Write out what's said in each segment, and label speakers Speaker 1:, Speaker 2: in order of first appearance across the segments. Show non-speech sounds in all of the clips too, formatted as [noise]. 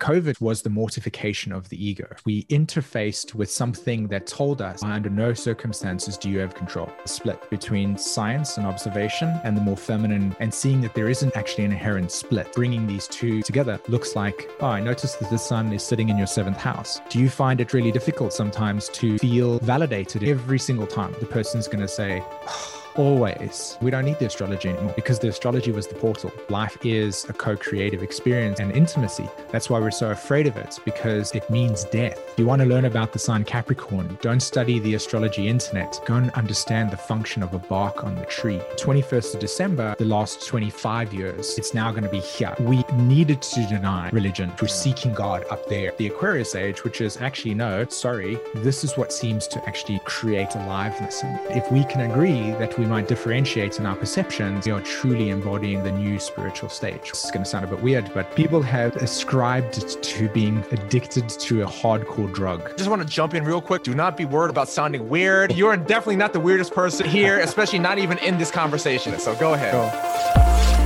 Speaker 1: COVID was the mortification of the ego. We interfaced with something that told us under no circumstances do you have control. A split between science and observation and the more feminine, and seeing that there isn't actually an inherent split. Bringing these two together looks like, oh, I noticed that the sun is sitting in your seventh house. Do you find it really difficult sometimes to feel validated every single time the person's going to say, oh, always. We don't need the astrology anymore because the astrology was the portal. Life is a co creative experience and intimacy. That's why we're so afraid of it because it means death. If you want to learn about the sign Capricorn, don't study the astrology internet. Go and understand the function of a bark on the tree. 21st of December, the last 25 years, it's now going to be here. We needed to deny religion. We're seeking God up there. The Aquarius age, which is actually, no, sorry, this is what seems to actually create aliveness. And if we can agree that we might differentiate in our perceptions, we are truly embodying the new spiritual stage. This is going to sound a bit weird, but people have ascribed to being addicted to a hardcore drug.
Speaker 2: Just want to jump in real quick. Do not be worried about sounding weird. You're definitely not the weirdest person here, especially not even in this conversation. So go ahead. Go.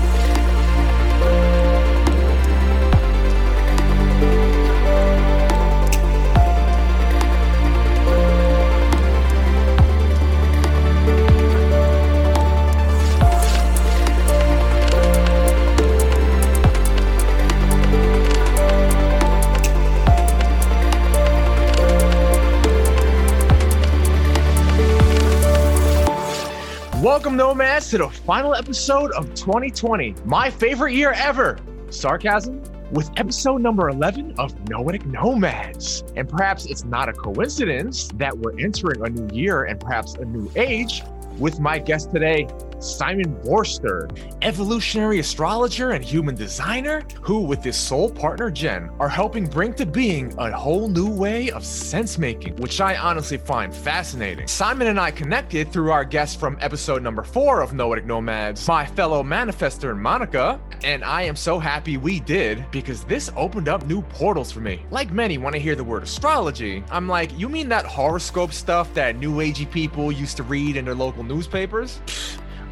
Speaker 2: Welcome, Nomads, to the final episode of 2020, my favorite year ever. Sarcasm? With episode number 11 of Noetic Nomads. And perhaps it's not a coincidence that we're entering a new year and perhaps a new age with my guest today, Simon Vorster, evolutionary astrologer and human designer, who, with his soul partner Jen, are helping bring to being a whole new way of sense making, which I honestly find fascinating. Simon and I connected through our guest from episode number four of Noetic Nomads, my fellow manifester Monica, and I am so happy we did because this opened up new portals for me. Like many, when I hear the word astrology, I'm like, you mean that horoscope stuff that new agey people used to read in their local newspapers?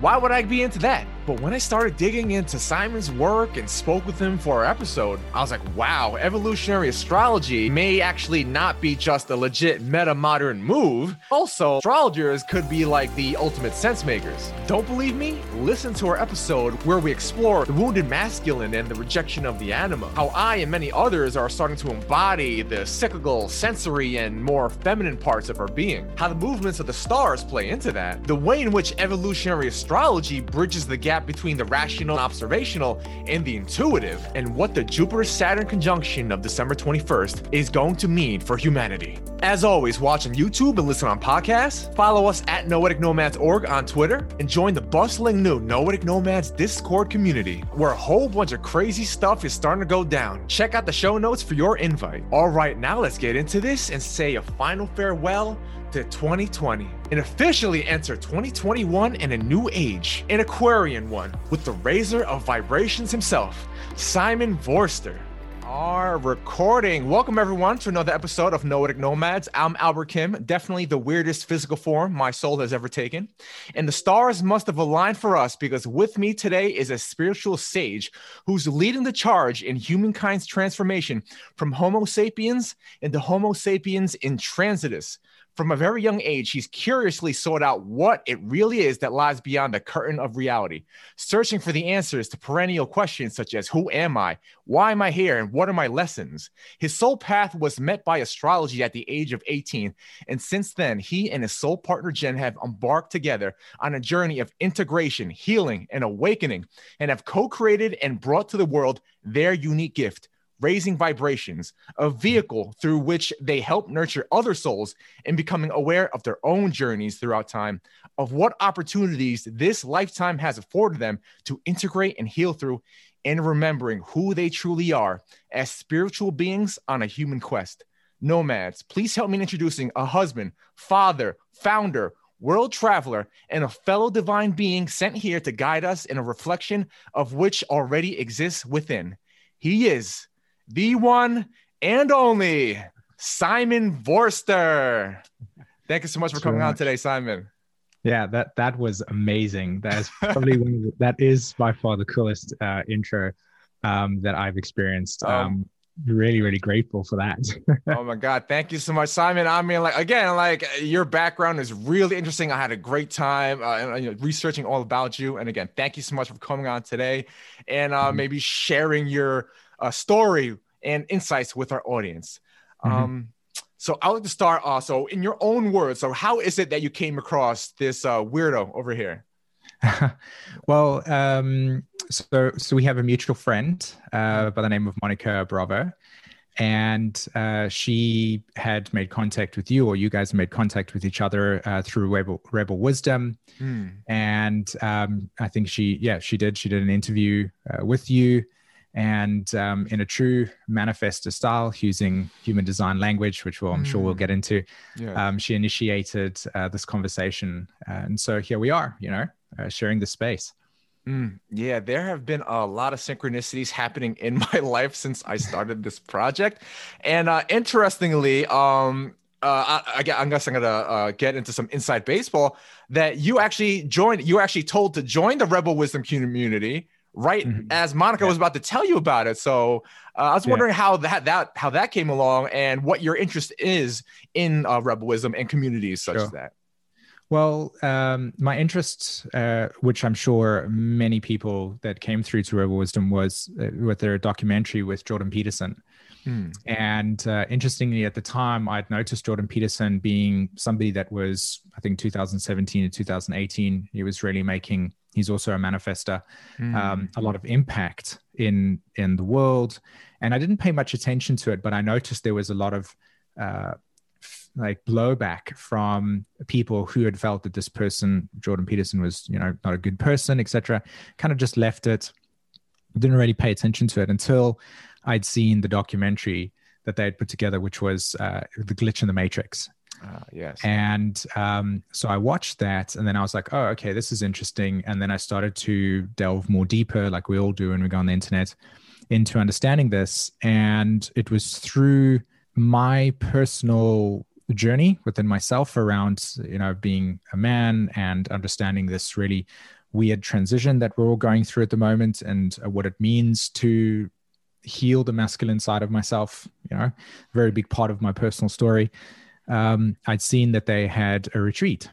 Speaker 2: Why would I be into that? But when I started digging into Simon's work and spoke with him for our episode, I was like, wow, evolutionary astrology may actually not be just a legit meta modern move. Also, astrologers could be like the ultimate sense makers. Don't believe me? Listen to our episode where we explore the wounded masculine and the rejection of the anima. How I and many others are starting to embody the cyclical, sensory, and more feminine parts of our being. How the movements of the stars play into that. The way in which evolutionary astrology bridges the gap gap between the rational, and observational, and the intuitive, and what the Jupiter Saturn conjunction of December 21st is going to mean for humanity. As always, watch on YouTube and listen on podcasts. Follow us at noeticnomads.org on Twitter and join the bustling new Noetic Nomads Discord community, where a whole bunch of crazy stuff is starting to go down. Check out the show notes for your invite. All right, now let's get into this and say a final farewell to 2020 and officially enter 2021 in a new age, an Aquarian one, with the Razor of vibrations himself, Simon Vorster. Our recording. Welcome everyone to another episode of Noetic Nomads. I'm Albert Kim, definitely the weirdest physical form my soul has ever taken. And the stars must have aligned for us because with me today is a spiritual sage who's leading the charge in humankind's transformation from Homo sapiens into Homo sapiens intransitus from a very young age, he's curiously sought out what it really is that lies beyond the curtain of reality, searching for the answers to perennial questions such as Who am I? Why am I here? And what are my lessons? His soul path was met by astrology at the age of 18. And since then, he and his soul partner Jen have embarked together on a journey of integration, healing, and awakening, and have co created and brought to the world their unique gift raising vibrations, a vehicle through which they help nurture other souls in becoming aware of their own journeys throughout time, of what opportunities this lifetime has afforded them to integrate and heal through, and remembering who they truly are as spiritual beings on a human quest. Nomads, please help me in introducing a husband, father, founder, world traveler, and a fellow divine being sent here to guide us in a reflection of which already exists within. He is the one and only Simon Vorster. Thank you so much for coming on today, Simon.
Speaker 1: Yeah, that that was amazing. That is probably one the, that is by far the coolest uh, intro um, that I've experienced. Um, um, really, really grateful for that. [laughs]
Speaker 2: oh my God. Thank you so much, Simon. I mean, like, again, like your background is really interesting. I had a great time uh, you know, researching all about you. And again, thank you so much for coming on today and uh, mm-hmm. maybe sharing your uh, story and insights with our audience. Mm-hmm. Um, so I would like to start also in your own words. So how is it that you came across this uh, weirdo over here? [laughs]
Speaker 1: well, um, so so we have a mutual friend uh, by the name of Monica Bravo, and uh, she had made contact with you, or you guys made contact with each other uh, through Rebel, Rebel Wisdom, hmm. and um, I think she, yeah, she did. She did an interview uh, with you, and um, in a true manifestor style, using human design language, which we'll, I'm sure we'll hmm. get into. Yeah. Um, she initiated uh, this conversation, and so here we are. You know, uh, sharing the space.
Speaker 2: Mm, yeah, there have been a lot of synchronicities happening in [laughs] my life since I started this project, and uh, interestingly, um, uh, I, I, guess I'm gonna uh, get into some inside baseball. That you actually joined, you were actually told to join the Rebel Wisdom community right mm-hmm. as Monica yeah. was about to tell you about it. So uh, I was wondering yeah. how that that how that came along and what your interest is in uh, Rebel Wisdom and communities such sure. as that.
Speaker 1: Well, um, my interest, uh, which I'm sure many people that came through to Rebel Wisdom was uh, with their documentary with Jordan Peterson. Hmm. And uh, interestingly, at the time, I'd noticed Jordan Peterson being somebody that was, I think, 2017 and 2018. He was really making. He's also a manifester, hmm. um, a lot of impact in in the world. And I didn't pay much attention to it, but I noticed there was a lot of uh, like blowback from people who had felt that this person jordan peterson was you know not a good person etc kind of just left it didn't really pay attention to it until i'd seen the documentary that they had put together which was uh, the glitch in the matrix
Speaker 2: uh, yes.
Speaker 1: And um, so I watched that, and then I was like, "Oh, okay, this is interesting." And then I started to delve more deeper, like we all do when we go on the internet, into understanding this. And it was through my personal journey within myself around you know being a man and understanding this really weird transition that we're all going through at the moment and uh, what it means to heal the masculine side of myself you know very big part of my personal story um, i'd seen that they had a retreat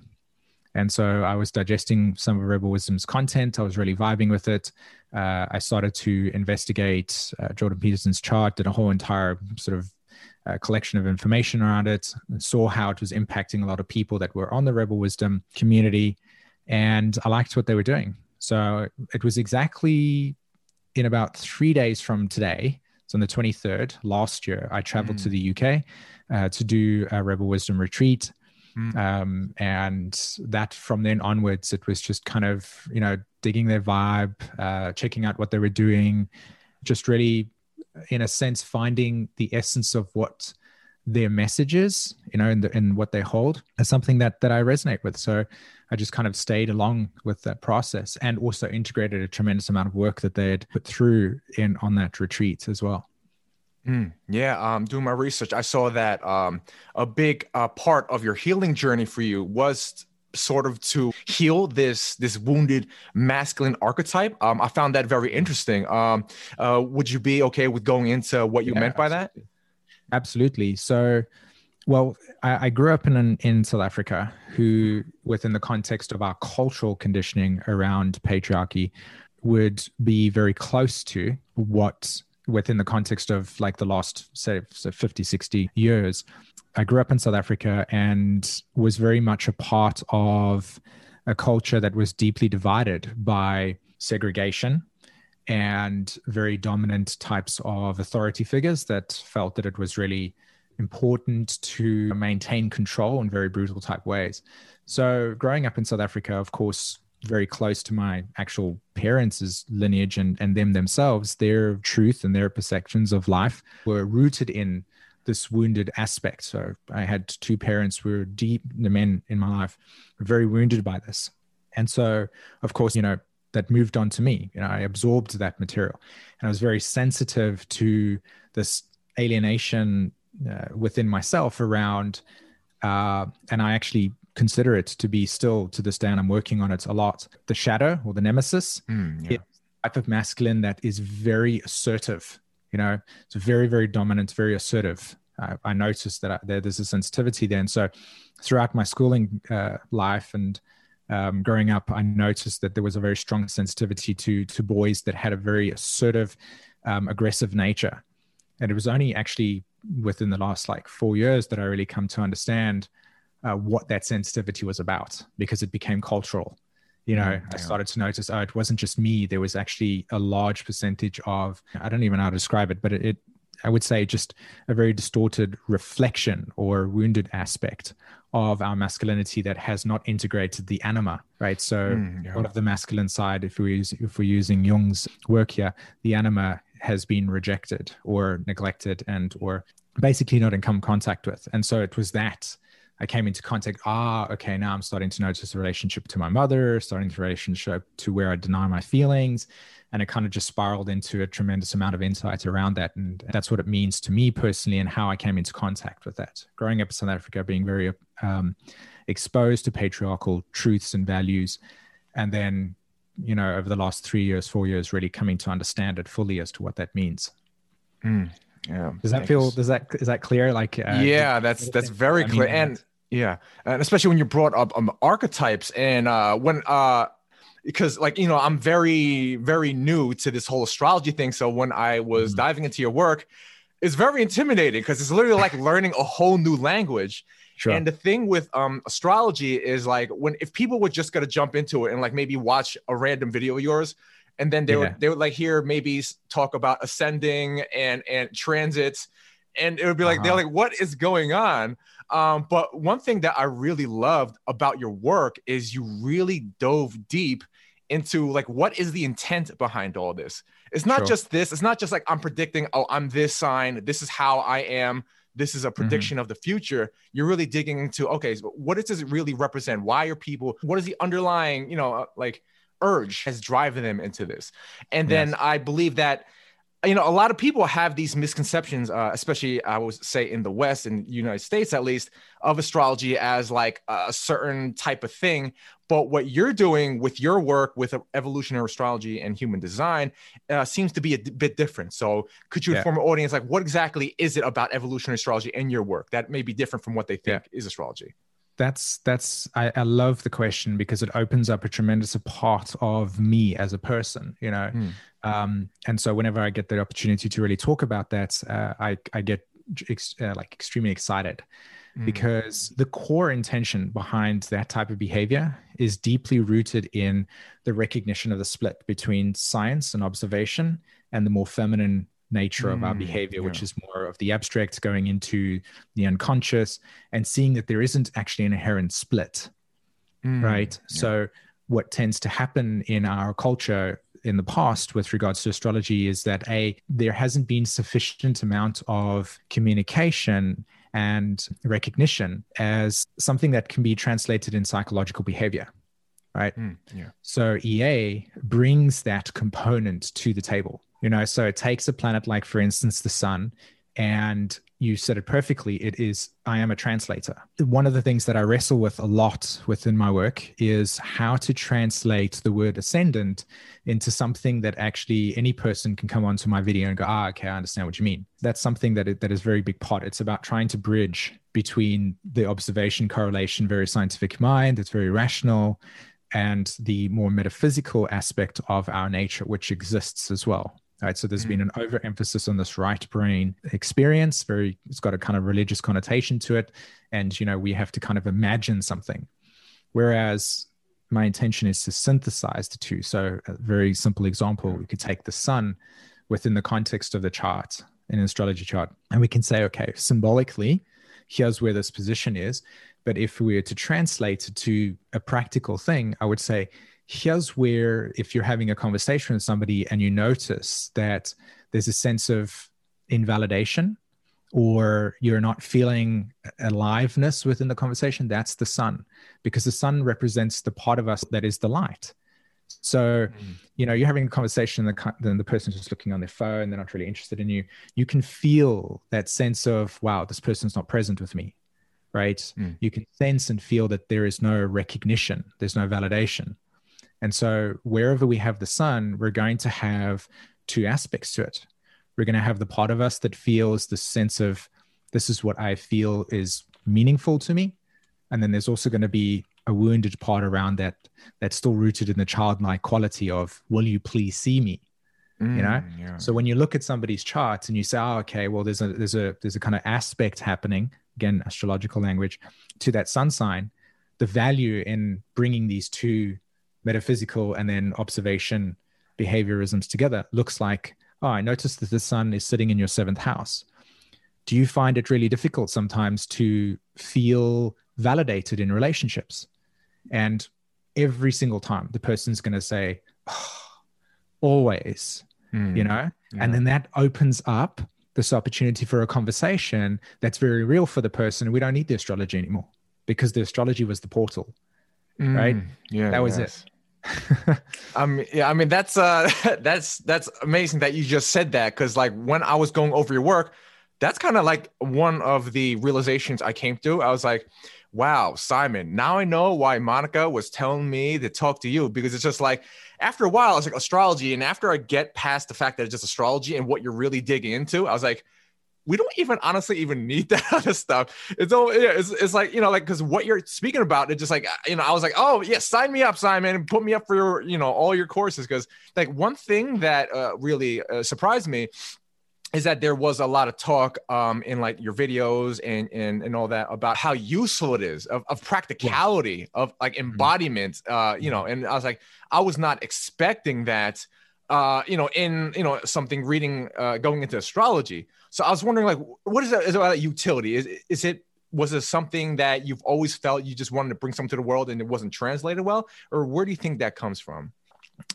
Speaker 1: and so i was digesting some of rebel wisdom's content i was really vibing with it uh, i started to investigate uh, jordan peterson's chart did a whole entire sort of a collection of information around it, saw how it was impacting a lot of people that were on the Rebel Wisdom community, and I liked what they were doing. So it was exactly in about three days from today. So on the 23rd last year, I traveled mm. to the UK uh, to do a Rebel Wisdom retreat. Mm. Um, and that from then onwards, it was just kind of, you know, digging their vibe, uh, checking out what they were doing, just really in a sense finding the essence of what their messages you know and, the, and what they hold is something that that i resonate with so i just kind of stayed along with that process and also integrated a tremendous amount of work that they had put through in on that retreat as well
Speaker 2: mm, yeah um doing my research i saw that um a big uh, part of your healing journey for you was sort of to heal this this wounded masculine archetype. Um, I found that very interesting. Um, uh, would you be okay with going into what you yeah, meant by
Speaker 1: absolutely. that? Absolutely. So, well, I, I grew up in in South Africa, who, within the context of our cultural conditioning around patriarchy, would be very close to what within the context of like the last say, say 50 60 years I grew up in South Africa and was very much a part of a culture that was deeply divided by segregation and very dominant types of authority figures that felt that it was really important to maintain control in very brutal type ways. So, growing up in South Africa, of course, very close to my actual parents' lineage and, and them themselves, their truth and their perceptions of life were rooted in this wounded aspect. So I had two parents who were deep, the men in my life were very wounded by this. And so, of course, you know, that moved on to me. You know, I absorbed that material and I was very sensitive to this alienation uh, within myself around, uh, and I actually consider it to be still to this day, and I'm working on it a lot. The shadow or the nemesis, mm, yeah. type of masculine that is very assertive You know, it's very, very dominant, very assertive. I, I noticed that I, there's a sensitivity there. And so throughout my schooling uh, life and um, growing up, I noticed that there was a very strong sensitivity to to boys that had a very assertive, um, aggressive nature. And it was only actually within the last like four years that I really come to understand uh, what that sensitivity was about because it became cultural. You know, mm, yeah. I started to notice, oh, it wasn't just me. There was actually a large percentage of, I don't even know how to describe it, but it, it I would say just a very distorted reflection or wounded aspect of our masculinity that has not integrated the anima, right? So mm, yeah. a lot of the masculine side, if we use, if we're using Jung's work here, the anima has been rejected or neglected and or basically not in come contact with. And so it was that I came into contact. Ah, okay, now I'm starting to notice a relationship to my mother, starting to relationship to where I deny my feelings. And it kind of just spiraled into a tremendous amount of insight around that. And that's what it means to me personally and how I came into contact with that. Growing up in South Africa, being very um, exposed to patriarchal truths and values. And then, you know, over the last three years, four years, really coming to understand it fully as to what that means.
Speaker 2: Mm. Yeah.
Speaker 1: Does that thanks. feel? Does that is that clear? Like.
Speaker 2: Uh, yeah, that's that's very clear. and yeah, and especially when you brought up um, archetypes and uh, when uh, because like you know I'm very very new to this whole astrology thing. So when I was mm-hmm. diving into your work, it's very intimidating because it's literally like learning a whole new language. Sure. And the thing with um, astrology is like when if people were just gonna jump into it and like maybe watch a random video of yours, and then they yeah. would they would like hear maybe talk about ascending and and transits, and it would be like uh-huh. they're like, what is going on? Um, but one thing that I really loved about your work is you really dove deep into like what is the intent behind all this. It's not sure. just this. It's not just like I'm predicting. Oh, I'm this sign. This is how I am. This is a mm-hmm. prediction mm-hmm. of the future. You're really digging into okay, so what does it really represent? Why are people? What is the underlying, you know, uh, like urge has driven them into this? And then. I believe that you know, a lot of people have these misconceptions, uh, especially I would say in the West, in the United States at least, of astrology as like a certain type of thing. But what you're doing with your work with evolutionary astrology and human design uh, seems to be a d- bit different. So, could you yeah. inform our audience, like, what exactly is it about evolutionary astrology and your work that may be different from what they think yeah. is astrology?
Speaker 1: that's that's I, I, love the question because it opens up a tremendous part of me as a person you know mm. Um, and so whenever i get the opportunity to really talk about that uh, i i get ex- uh, like extremely excited mm. because the core intention behind that type of behavior is deeply rooted in the recognition of the split between science and observation and the more feminine nature mm, of our mm, behavior, yeah. which is more of the abstract going into the unconscious and seeing that there isn't actually an inherent split. Mm, right. Yeah. So, what tends to happen in our culture in the past with regards to astrology is that a there hasn't been sufficient amount of communication and recognition as something that can be translated in psychological behavior right mm, yeah. so ea brings that component to the table you know so it takes a planet like for instance the sun and you said it perfectly it is i am a translator. One of the things that i wrestle with a lot within my work is how to translate the word ascendant into something that actually any person can come onto my video and go ah okay i understand what you mean. That's something that it, that is very big pot. It's about trying to bridge between the observation correlation very scientific mind it's very rational and the more metaphysical aspect of our nature which exists as well Right. So there's mm-hmm. been an overemphasis on this right brain experience. Very, it's got a kind of religious connotation to it. And, you know, we have to kind of imagine something. Whereas my intention is to synthesize the two. So a very simple example, we could take the sun within the context of the chart, an astrology chart, and we can say, okay, symbolically, here's where this position is. But if we were to translate it to a practical thing, I would say, here's where if you're having a conversation with somebody and you notice that there's a sense of invalidation or you're not feeling aliveness within the conversation that's the sun because the sun represents the part of us that is the light so mm. you know you're having a conversation and the, then the person's just looking on their phone they're not really interested in you you can feel that sense of wow this person's not present with me right mm. you can sense and feel that there is no recognition there's no validation and so, wherever we have the sun, we're going to have two aspects to it. we're going to have the part of us that feels the sense of this is what I feel is meaningful to me. And then there's also going to be a wounded part around that that's still rooted in the childlike quality of, will you please see me? Mm, you know? Yeah. So when you look at somebody's charts and you say, oh, okay, well, there's a there's a there's a kind of aspect happening, again, astrological language, to that sun sign, the value in bringing these two metaphysical and then observation behaviorisms together looks like, oh, I noticed that the sun is sitting in your seventh house do you find it really difficult sometimes to feel validated in relationships? And every single time the person's going to say, oh, always, mm, you know? Yeah. And then that opens up this opportunity for a conversation that's very real for the person. We don't need the astrology anymore because the astrology was the portal, mm, right? Yeah. That was yes. [laughs]
Speaker 2: it. um yeah i mean that's uh [laughs] that's that's amazing that you just said that because like when i was going over your work that's kind of like one of the realizations I came to. I was like, wow, Simon, now I know why Monica was telling me to talk to you because it's just like after a while, it's like astrology. And after I get past the fact that it's just astrology and what you're really digging into, I was like, we don't even honestly even need [laughs] that other stuff. It's all yeah, it's, it's like you know, like because what you're speaking about, it's just like you know, I was like, oh yeah, sign me up, Simon, and put me up for your you know all your courses because like one thing that uh, really uh, surprised me is that there was a lot of talk um, in like your videos and, and and all that about how useful it is of, of practicality yeah. of like mm-hmm. embodiment uh, you know and i was like i was not expecting that uh, you know in you know something reading uh, going into astrology so i was wondering like what is that is about utility? Is, is it was it something that you've always felt you just wanted to bring something to the world and it wasn't translated well? Or where do you think that comes from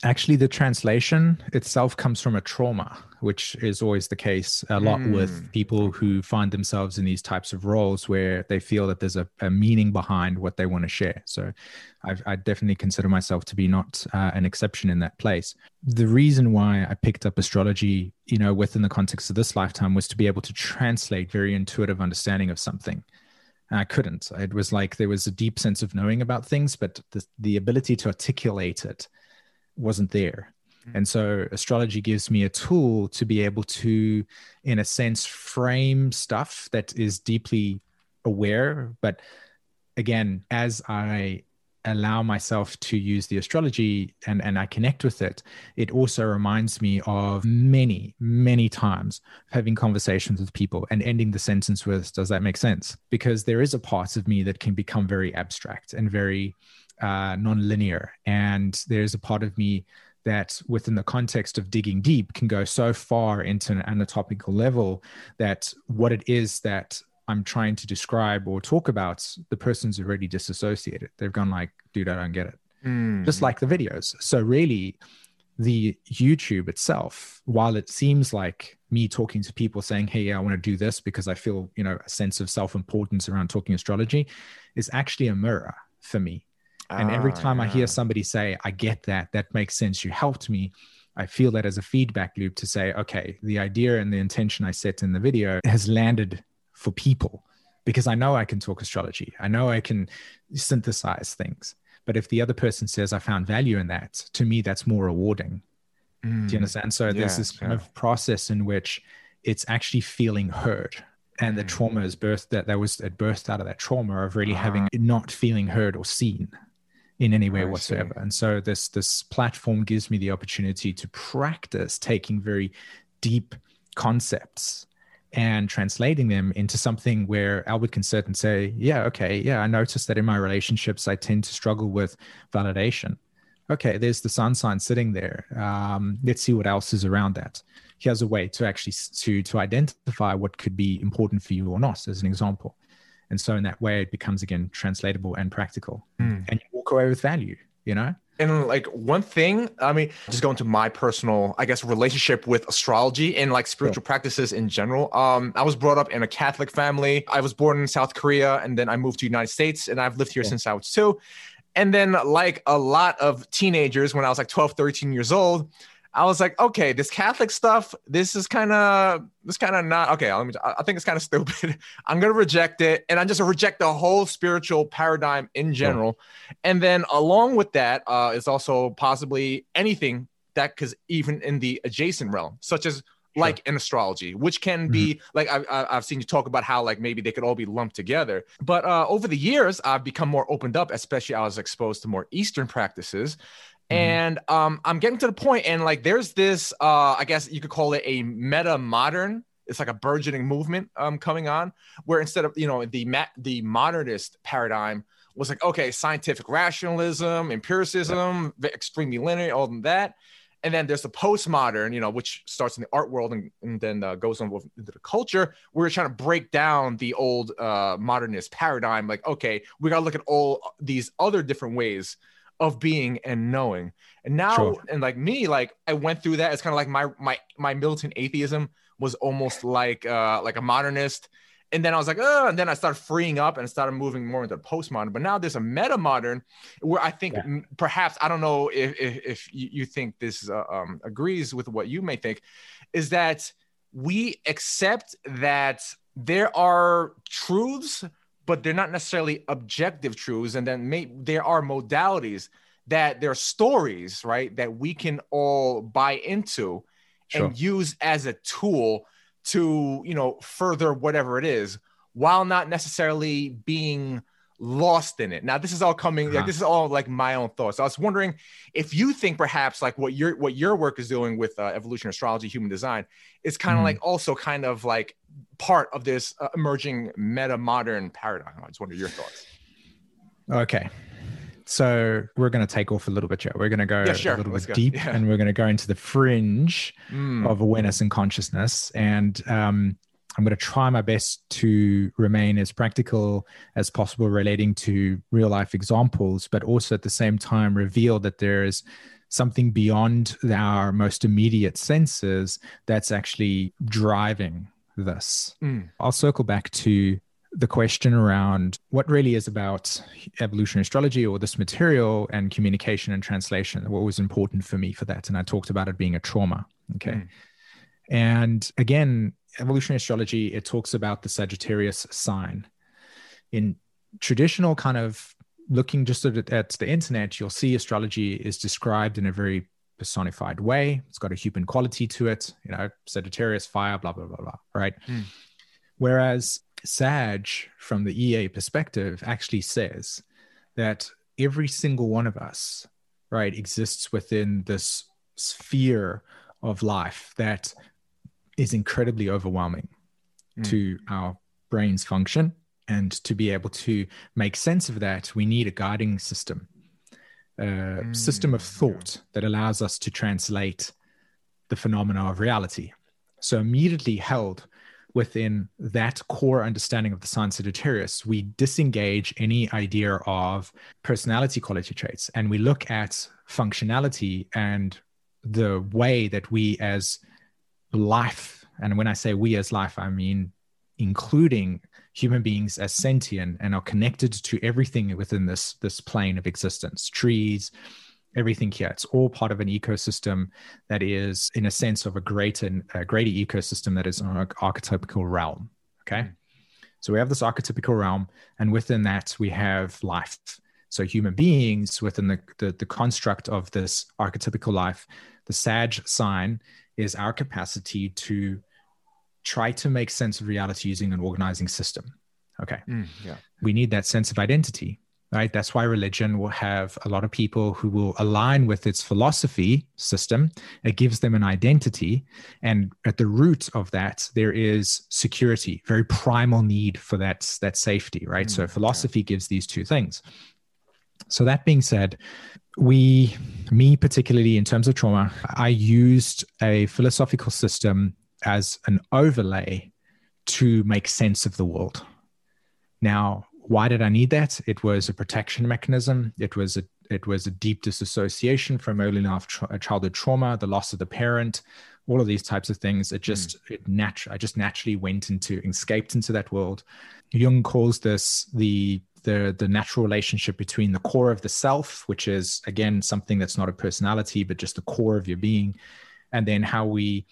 Speaker 1: actually the translation itself comes from a trauma which is always the case a lot mm. with people who find themselves in these types of roles where they feel that there's a, a meaning behind what they want to share so I've, i definitely consider myself to be not uh, an exception in that place the reason why i picked up astrology you know within the context of this lifetime was to be able to translate very intuitive understanding of something and I couldn't. It was like there was a deep sense of knowing about things, but the, the ability to articulate it wasn't there. Mm-hmm. And so astrology gives me a tool to be able to, in a sense, frame stuff that is deeply aware. But again, as I allow myself to use the astrology and, and I connect with it, it also reminds me of many, many times having conversations with people and ending the sentence with, Does that make sense? Because there is a part of me that can become very abstract and very uh, non-linear. And there's a part of me that within the context of digging deep can go so far into an anatomical level that what it is that i'm trying to describe or talk about the person's already disassociated. They've gone like dude i don't get it. Mm. just like the videos. So really the youtube itself while it seems like me talking to people saying hey i want to do this because i feel you know a sense of self-importance around talking astrology is actually a mirror for me and every ah, time yeah. I hear somebody say, I get that, that makes sense, you helped me, I feel that as a feedback loop to say, okay, the idea and the intention I set in the video has landed for people because I know I can talk astrology. I know I can synthesize things. But if the other person says, I found value in that, to me, that's more rewarding. Mm. Do you mm. understand? So yeah, there's this kind yeah. of process in which it's actually feeling heard. And the mm. trauma is birthed that that was it birthed out of that trauma of really uh-huh. having not feeling heard or seen in any way I whatsoever. See. And so this this platform gives me the opportunity to practice taking very deep concepts and translating them into something where Albert can sit and say, yeah, okay, yeah, I noticed that in my relationships, I tend to struggle with validation. Okay, there's the sun sign sitting there. Um, let's see what else is around that. Here's a way to actually to to identify what could be important for you or not, as an example. And so in that way, it becomes again translatable and practical, mm. and you walk away with value. You know.
Speaker 2: And like one thing, I mean, just going to my personal, I guess, relationship with astrology and like spiritual practices in general. Um, I was brought up in a Catholic family. I was born in South Korea and then I moved to the United States and I've lived here since I was two. And then, like a lot of teenagers, when I was like 12, 13 years old, I was like, okay, this Catholic stuff, this is kind of, this kind of not okay. Let me, I think it's kind of [laughs] stupid. I'm gonna reject it, and I just reject the whole spiritual paradigm in general. Sure. And then along with that uh, is also possibly anything that, because even in the adjacent realm, such as like in astrology, which can be mm-hmm. like I've, I've seen you talk about how like maybe they could all be lumped together. But uh, over the years, I've become more opened up, especially I was exposed to more Eastern practices. Mm-hmm. And um, I'm getting to the point, and like there's this, uh, I guess you could call it a meta modern. It's like a burgeoning movement um, coming on, where instead of you know the ma- the modernist paradigm was like okay, scientific rationalism, empiricism, extremely linear, all of that and then there's the postmodern, you know, which starts in the art world and, and then uh, goes on into the culture. We're trying to break down the old uh, modernist paradigm. Like, okay, we got to look at all these other different ways of being and knowing. And now, sure. and like me, like I went through that. It's kind of like my my my militant atheism was almost like uh like a modernist and then I was like, oh, and then I started freeing up and started moving more into postmodern. But now there's a meta modern where I think yeah. perhaps I don't know if if, if you think this uh, um, agrees with what you may think, is that we accept that there are truths, but they're not necessarily objective truths, and then may, there are modalities that there are stories, right, that we can all buy into sure. and use as a tool to you know further whatever it is while not necessarily being lost in it now this is all coming uh-huh. like this is all like my own thoughts i was wondering if you think perhaps like what your what your work is doing with uh, evolution astrology human design is kind of mm. like also kind of like part of this uh, emerging meta modern paradigm i just wonder your thoughts
Speaker 1: okay so we're going to take off a little bit, Joe. We're going to go yeah, sure. a little Let's bit go. deep, yeah. and we're going to go into the fringe mm. of awareness and consciousness. And um, I'm going to try my best to remain as practical as possible, relating to real life examples, but also at the same time reveal that there is something beyond our most immediate senses that's actually driving this. Mm. I'll circle back to the question around what really is about evolutionary astrology or this material and communication and translation, what was important for me for that. And I talked about it being a trauma. Okay. Mm. And again, evolutionary astrology, it talks about the Sagittarius sign. In traditional kind of looking just at, at the internet, you'll see astrology is described in a very personified way. It's got a human quality to it, you know, Sagittarius, fire, blah, blah, blah, blah. Right. Mm. Whereas SAG, from the EA perspective, actually says that every single one of us, right, exists within this sphere of life that is incredibly overwhelming mm. to our brain's function. And to be able to make sense of that, we need a guiding system, a mm. system of thought that allows us to translate the phenomena of reality. So, immediately held within that core understanding of the sign Sagittarius, we disengage any idea of personality quality traits and we look at functionality and the way that we as life, and when I say we as life, I mean including human beings as sentient and are connected to everything within this this plane of existence trees everything here. It's all part of an ecosystem that is, in a sense, of a greater, a greater ecosystem that is an archetypical realm. Okay. Mm. So we have this archetypical realm, and within that, we have life. So human beings within the, the, the construct of this archetypical life, the Sag sign is our capacity to try to make sense of reality using an organizing system. Okay. Mm, yeah. We need that sense of identity right? That's why religion will have a lot of people who will align with its philosophy system. It gives them an identity. And at the root of that, there is security, very primal need for that, that safety, right? Mm-hmm. So mm, philosophy gives these two things. So that being said, we, me particularly in terms of trauma, I used a philosophical system as an overlay to make sense of the world. Now, why did I need that? It was a protection mechanism. It was a it was a deep disassociation from early life tra- childhood trauma, the loss of the parent, all of these types of things. It just mm. it natu- I just naturally went into escaped into that world. Jung calls this the the the natural relationship between the core of the self, which is again something that's not a personality but just the core of your being, and then how we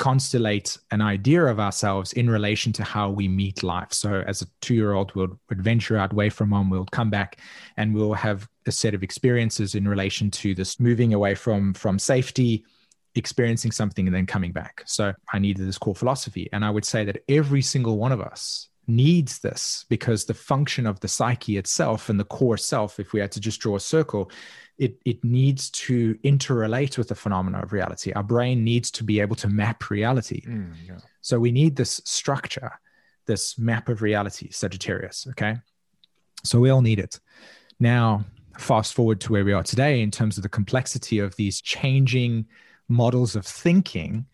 Speaker 1: constellate an idea of ourselves in relation to how we meet life. So, as a two year old, we'll venture out away from home, we'll come back and we'll have a set of experiences in relation to this moving away from, from safety experiencing something and then coming back. So I needed this core philosophy. And I would say that every single one of us needs this because the function of the psyche itself and the core self, if we had to just draw a circle, it, it needs to interrelate with the phenomena of reality. Our brain needs to be able to map reality. Mm, yeah. So we need this structure, this map of reality, Sagittarius. Okay. So we all need it. Now, fast forward to where we are today in terms of the complexity of these changing models of thinking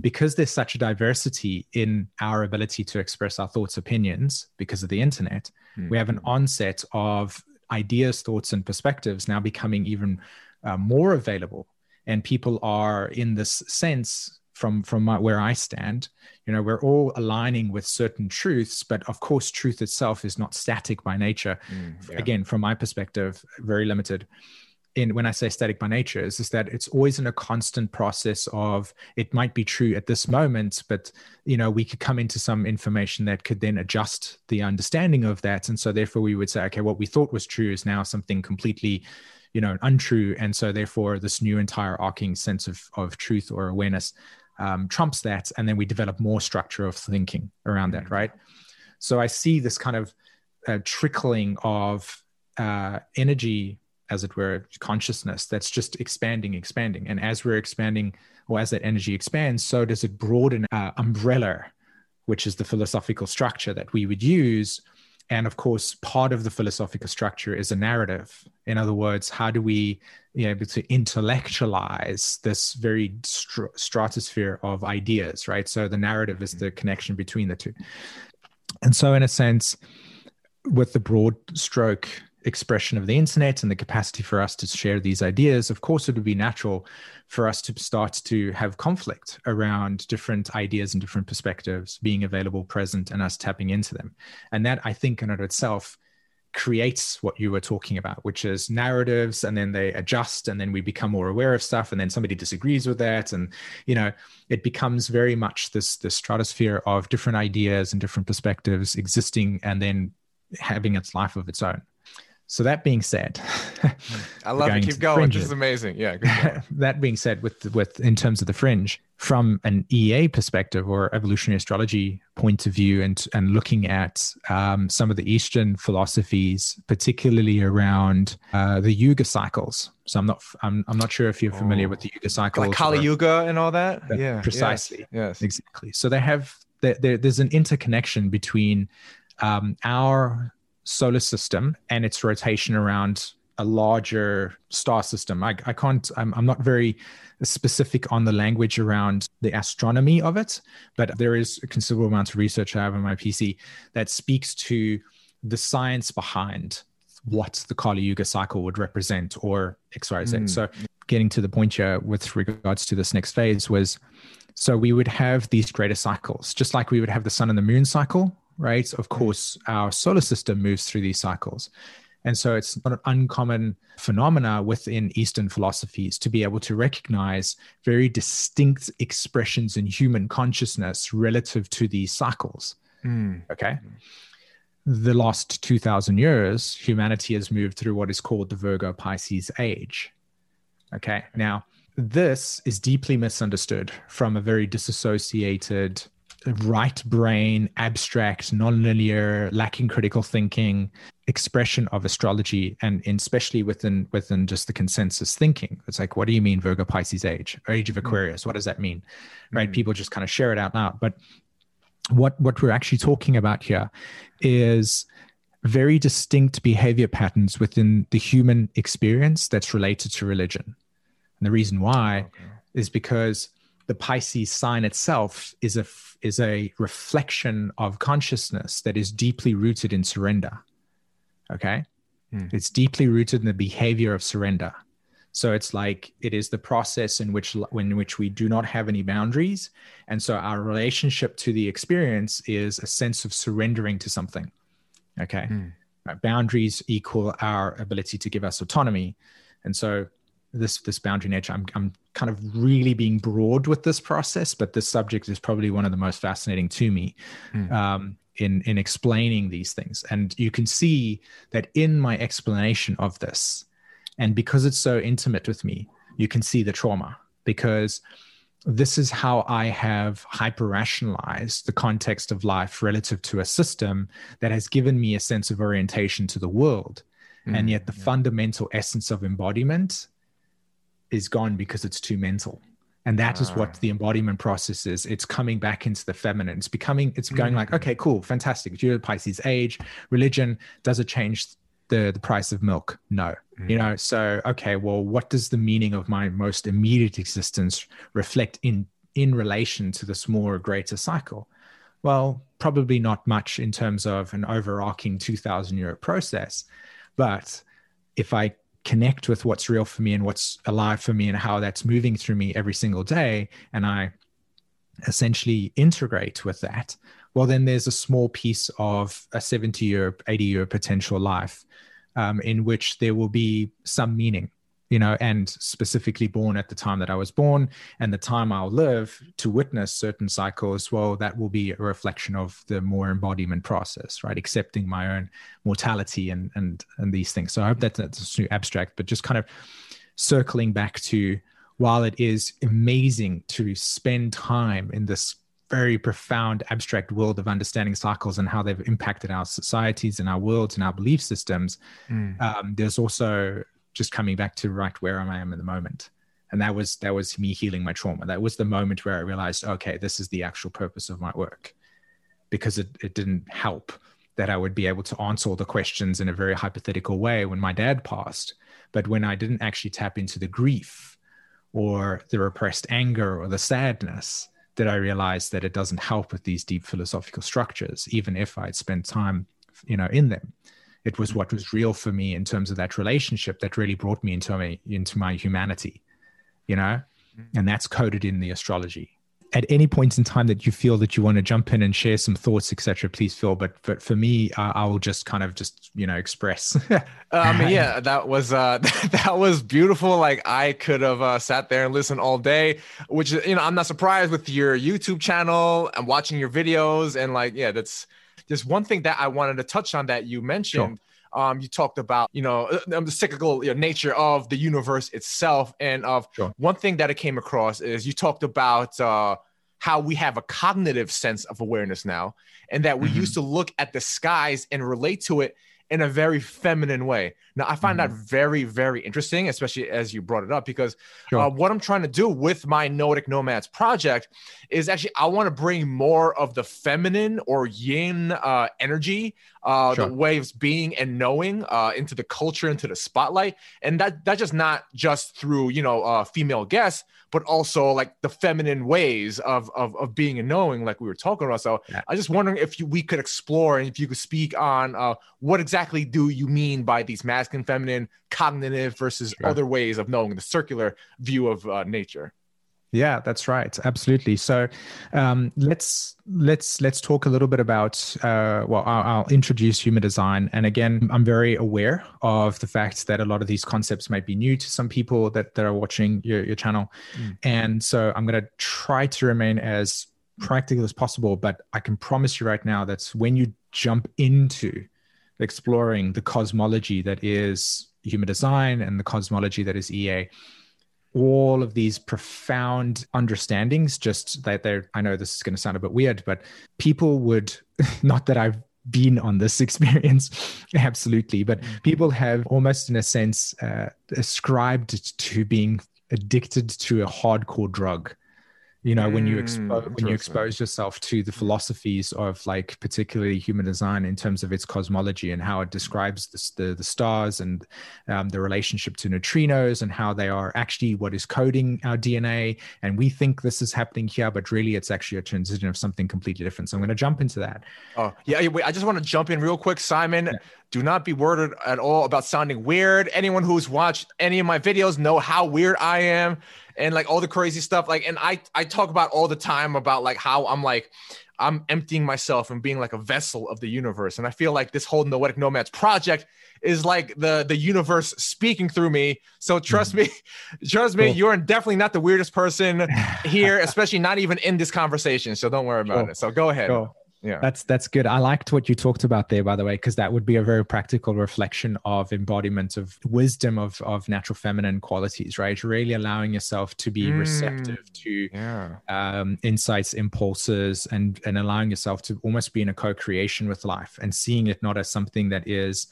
Speaker 1: because there's such a diversity in our ability to express our thoughts opinions because of the internet mm-hmm. we have an onset of ideas thoughts and perspectives now becoming even uh, more available and people are in this sense from from my, where i stand you know we're all aligning with certain truths but of course truth itself is not static by nature mm, yeah. again from my perspective very limited in when I say static by nature is, is that it's always in a constant process of it might be true at this moment, but you know, we could come into some information that could then adjust the understanding of that. And so therefore we would say, okay, what we thought was true is now something completely, you know, untrue. And so therefore this new entire arcing sense of, of truth or awareness um, trumps that. And then we develop more structure of thinking around that, mm-hmm. right? So I see this kind of uh, trickling of uh, energy as it were, consciousness that's just expanding, expanding. And as we're expanding, or as that energy expands, so does it broaden our umbrella, which is the philosophical structure that we would use. And of course, part of the philosophical structure is a narrative. In other words, how do we be able to intellectualize this very str- stratosphere of ideas, right? So the narrative is the mm-hmm. connection between the two. And so, in a sense, with the broad stroke expression of the internet and the capacity for us to share these ideas, of course, it would be natural for us to start to have conflict around different ideas and different perspectives being available, present, and us tapping into them. And that, I think, in and of itself, creates what you were talking about, which is narratives, and then they adjust, and then we become more aware of stuff, and then somebody disagrees with that, and you know, it becomes very much this this stratosphere of different ideas and different perspectives existing, and then having its life of its own. So that being said, [laughs]
Speaker 2: I love it. Keep going. This is amazing. Yeah. [laughs]
Speaker 1: that being said, with with in terms of the fringe, from an EA perspective or evolutionary astrology point of view, and and looking at um, some of the Eastern philosophies, particularly around uh, the Yuga cycles. So I'm not I'm, I'm not sure if you're familiar oh. with the Yuga cycles,
Speaker 2: like Kali Yuga and all that.
Speaker 1: yeah, precisely.
Speaker 2: Yes, yes.
Speaker 1: exactly. So they have there, there's an interconnection between um, our solar system and its rotation around a larger star system. I, I can't, I'm, I'm not very specific on the language around the astronomy of it, but there is a considerable amount of research I have on my PC that speaks to the science behind what the Kali Yuga cycle would represent or X, Y, Z. Mm. So getting to the point here with regards to this next phase was so we would have these greater cycles, just like we would have the sun and the moon cycle, right? Of course, our solar system moves through these cycles. And so it's not an uncommon phenomena within Eastern philosophies to be able to recognize very distinct expressions in human consciousness relative to these cycles. Mm. Okay. The last 2000 years, humanity has moved through what is called the Virgo Pisces age. Okay. Now, this is deeply misunderstood from a very disassociated right brain, abstract, nonlinear, lacking critical thinking expression of astrology, and especially within within just the consensus thinking. It's like, what do you mean Virgo Pisces age, age of hmm. Aquarius? What does that mean? Right? Mm. People just kind of share it out loud. But what what we're actually talking about here is very distinct behavior patterns within the human experience that's related to religion. And the reason why okay. is because the Pisces sign itself is a is a reflection of consciousness that is deeply rooted in surrender. Okay, mm. it's deeply rooted in the behavior of surrender. So it's like it is the process in which in which we do not have any boundaries, and so our relationship to the experience is a sense of surrendering to something. Okay, mm. boundaries equal our ability to give us autonomy, and so this this boundary nature I'm, I'm kind of really being broad with this process but this subject is probably one of the most fascinating to me mm. um, in in explaining these things and you can see that in my explanation of this and because it's so intimate with me you can see the trauma because this is how I have hyper rationalized the context of life relative to a system that has given me a sense of orientation to the world. Mm, and yet, the yeah. fundamental essence of embodiment is gone because it's too mental. And that is what ah. the embodiment process is. It's coming back into the feminine. It's becoming, it's going mm. like, okay, cool, fantastic. Jupiter Pisces age, religion, does it change the the price of milk no mm. you know so okay well what does the meaning of my most immediate existence reflect in in relation to this more greater cycle well probably not much in terms of an overarching 2000 year process but if i connect with what's real for me and what's alive for me and how that's moving through me every single day and i essentially integrate with that well then there's a small piece of a 70 year 80 year potential life um, in which there will be some meaning you know and specifically born at the time that i was born and the time i'll live to witness certain cycles well that will be a reflection of the more embodiment process right accepting my own mortality and and and these things so i hope that that's too abstract but just kind of circling back to while it is amazing to spend time in this very profound abstract world of understanding cycles and how they've impacted our societies and our worlds and our belief systems mm. um, there's also just coming back to right where i am in the moment. And that was that was me healing my trauma. That was the moment where i realized okay this is the actual purpose of my work. Because it, it didn't help that i would be able to answer all the questions in a very hypothetical way when my dad passed. But when i didn't actually tap into the grief or the repressed anger or the sadness that I realized that it doesn't help with these deep philosophical structures, even if I'd spent time, you know, in them. It was what was real for me in terms of that relationship that really brought me into my into my humanity, you know, mm-hmm. and that's coded in the astrology. At any point in time that you feel that you want to jump in and share some thoughts etc please feel but but for me uh, i will just kind of just you know express. [laughs]
Speaker 2: Um [laughs] yeah that was uh [laughs] that was beautiful. Like i could have uh, sat there and listened all day which you know i'm not surprised with your youtube channel and watching your videos and like yeah that's just one thing that i wanted to touch on that you mentioned sure. Um, you talked about, you know, uh, um, the cyclical you know, nature of the universe itself. And of sure. one thing that I came across is you talked about uh, how we have a cognitive sense of awareness now, and that we mm-hmm. used to look at the skies and relate to it in a very feminine way. Now, I find mm-hmm. that very, very interesting, especially as you brought it up, because sure. uh, what I'm trying to do with my Noetic Nomads project is actually I want to bring more of the feminine or yin uh, energy, uh, sure. the waves being and knowing uh, into the culture, into the spotlight, and that that's just not just through you know uh, female guests, but also like the feminine ways of of, of being and knowing, like we were talking about. So yeah. I just wondering if you, we could explore and if you could speak on uh, what exactly do you mean by these masculine, feminine, cognitive versus sure. other ways of knowing the circular view of uh, nature.
Speaker 1: Yeah, that's right. Absolutely. So um, let's let's let's talk a little bit about. Uh, well, I'll, I'll, introduce human design, and again, I'm very aware of the fact that a lot of these concepts might be new to some people that that are watching your your channel, mm. and so I'm going to try to remain as practical as possible. But I can promise you right now that when you jump into exploring the cosmology that is human design and the cosmology that is EA all of these profound understandings just that they're i know this is going to sound a bit weird but people would [laughs] not that i've been on this [laughs] experience absolutely but mm. people have almost in a sense uh, ascribed to being addicted to a hardcore drug you know when you expo- mm, when you expose yourself to the philosophies of like particularly human design in terms of its cosmology and how it describes the the, the stars and um, the relationship to neutrinos and how they are actually what is coding our dna and we think this is happening here but really it's actually a transition of something completely different. So i'm going to jump into that.
Speaker 2: Oh yeah wait i just want to jump in real quick simon. Yeah. Do not be worried at all about sounding weird. Anyone who's watched any of my videos know how weird I am and like all the crazy stuff. Like, and I I talk about all the time about like how I'm like I'm emptying myself and being like a vessel of the universe. And I feel like this whole Noetic Nomads project is like the the universe speaking through me. So trust mm. me, [laughs] trust me, cool. you're definitely not the weirdest person [laughs] here, especially not even in this conversation. So don't worry about cool. it. So go ahead.
Speaker 1: Cool.
Speaker 2: Yeah.
Speaker 1: That's that's good. I liked what you talked about there, by the way, because that would be a very practical reflection of embodiment of wisdom of of natural feminine qualities, right? Really allowing yourself to be
Speaker 2: Mm.
Speaker 1: receptive to
Speaker 2: yeah.
Speaker 1: um, insights, impulses, and and allowing yourself to almost be in a co-creation with life and seeing it not as something that is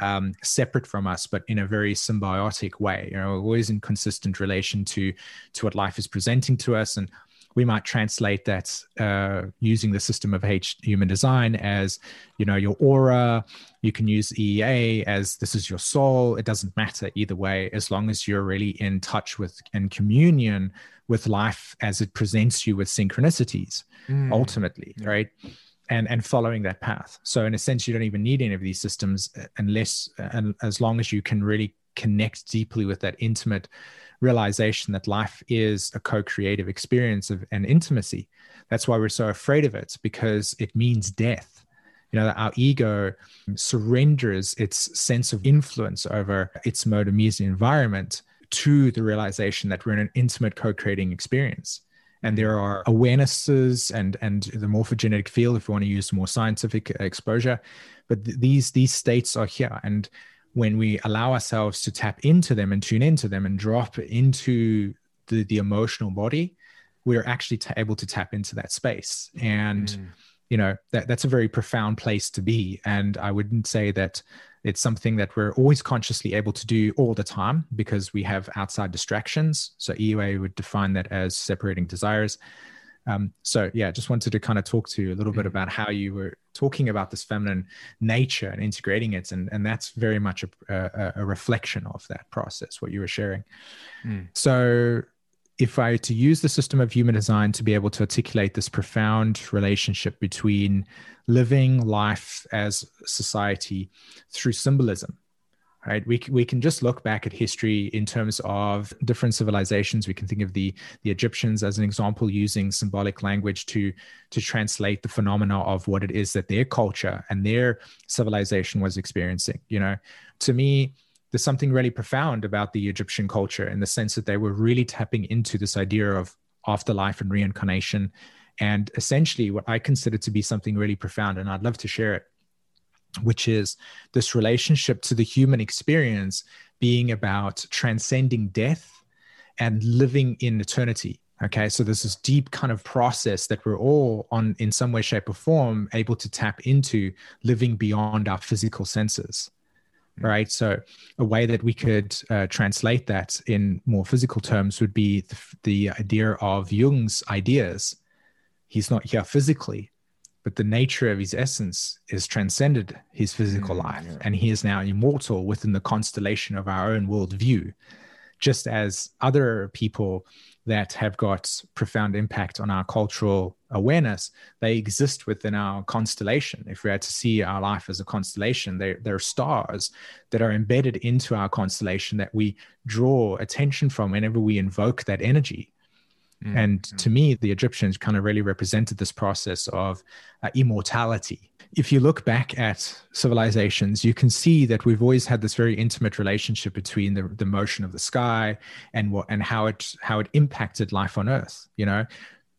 Speaker 1: um, separate from us, but in a very symbiotic way. You know, always in consistent relation to to what life is presenting to us, and we might translate that uh, using the system of H human design as you know your aura. You can use EEA as this is your soul. It doesn't matter either way, as long as you're really in touch with and communion with life as it presents you with synchronicities
Speaker 2: Mm.
Speaker 1: ultimately
Speaker 2: Yeah.
Speaker 1: right and and following that path so in a sense you don't even need any of these systems uh, unless and as long as you can really connect deeply with that intimate realization that life is a co-creative experience of an intimacy. That's why we're so afraid of it because it means death. You know that our ego surrenders its sense of influence over its mode of music environment to the realization that we're in an intimate co-creating experience. And there are awarenesses and and the morphogenetic field if you want to use more scientific exposure. But th- these these states are here. And when we allow ourselves to tap into them and tune into them and drop into the the emotional body we're actually t- able to tap into that space. And
Speaker 2: Mm.
Speaker 1: you know that that's a very profound place to be. And i wouldn't say that it's something that we're always consciously able to do all the time because we have outside distractions. So EA would define that as separating desires um, so yeah just wanted to kind of talk to you a little bit
Speaker 2: Mhm.
Speaker 1: about how you were talking about this feminine nature and integrating it and, and that's very much a, a, a reflection of that process what you were sharing
Speaker 2: Mm.
Speaker 1: so if I to use the system of human design to be able to articulate this profound relationship between living life as society through symbolism, right? We, we can just look back at history in terms of different civilizations. We can think of the, the Egyptians as an example, using symbolic language to, to translate the phenomena of what it is that their culture and their civilization was experiencing. You know, to me, there's something really profound about the Egyptian culture in the sense that they were really tapping into this idea of afterlife and reincarnation. And essentially, what I consider to be something really profound, and I'd love to share it, which is this relationship to the human experience being about transcending death and living in eternity. Okay, so there's this deep kind of process that we're all on, in some way, shape, or form, able to tap into living beyond our physical senses right? So a way that we could uh, translate that in more physical terms would be the, the idea of Jung's ideas. He's not here physically, but the nature of his essence is transcended his physical
Speaker 2: Mm,
Speaker 1: life,
Speaker 2: yeah.
Speaker 1: and he is now immortal within the constellation of our own worldview. Just as other people that have got profound impact on our cultural awareness, they exist within our constellation. If we had to see our life as a constellation, they, they're stars that are embedded into our constellation that we draw attention from whenever we invoke that energy.
Speaker 2: Mm.
Speaker 1: And to me, the Egyptians kind of really represented this process of uh, immortality. If you look back at civilizations, you can see that we've always had this very intimate relationship between the, the motion of the sky and what and how it how it impacted life on Earth. You know,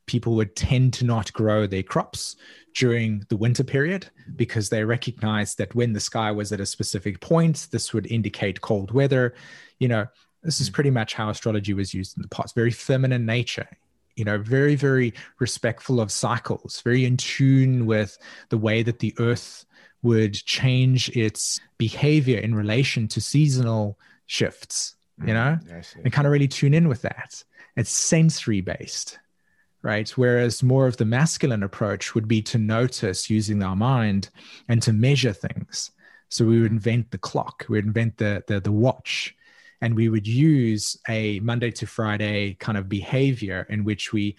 Speaker 1: people would tend to not grow their crops during the winter period because they recognized that when the sky was at a specific point, this would indicate cold weather. You know, this is
Speaker 2: Mm.
Speaker 1: pretty much how astrology was used in the past. Very feminine nature, you know, very, very respectful of cycles, very in tune with the way that the earth would change its behavior in relation to seasonal shifts, you know?
Speaker 2: Mm,
Speaker 1: and kind of really tune in with that. It's sensory based, right? Whereas more of the masculine approach would be to notice using our mind and to measure things. So we would invent the clock, we would invent the the, the watch, and we would use a Monday to Friday kind of behavior in which we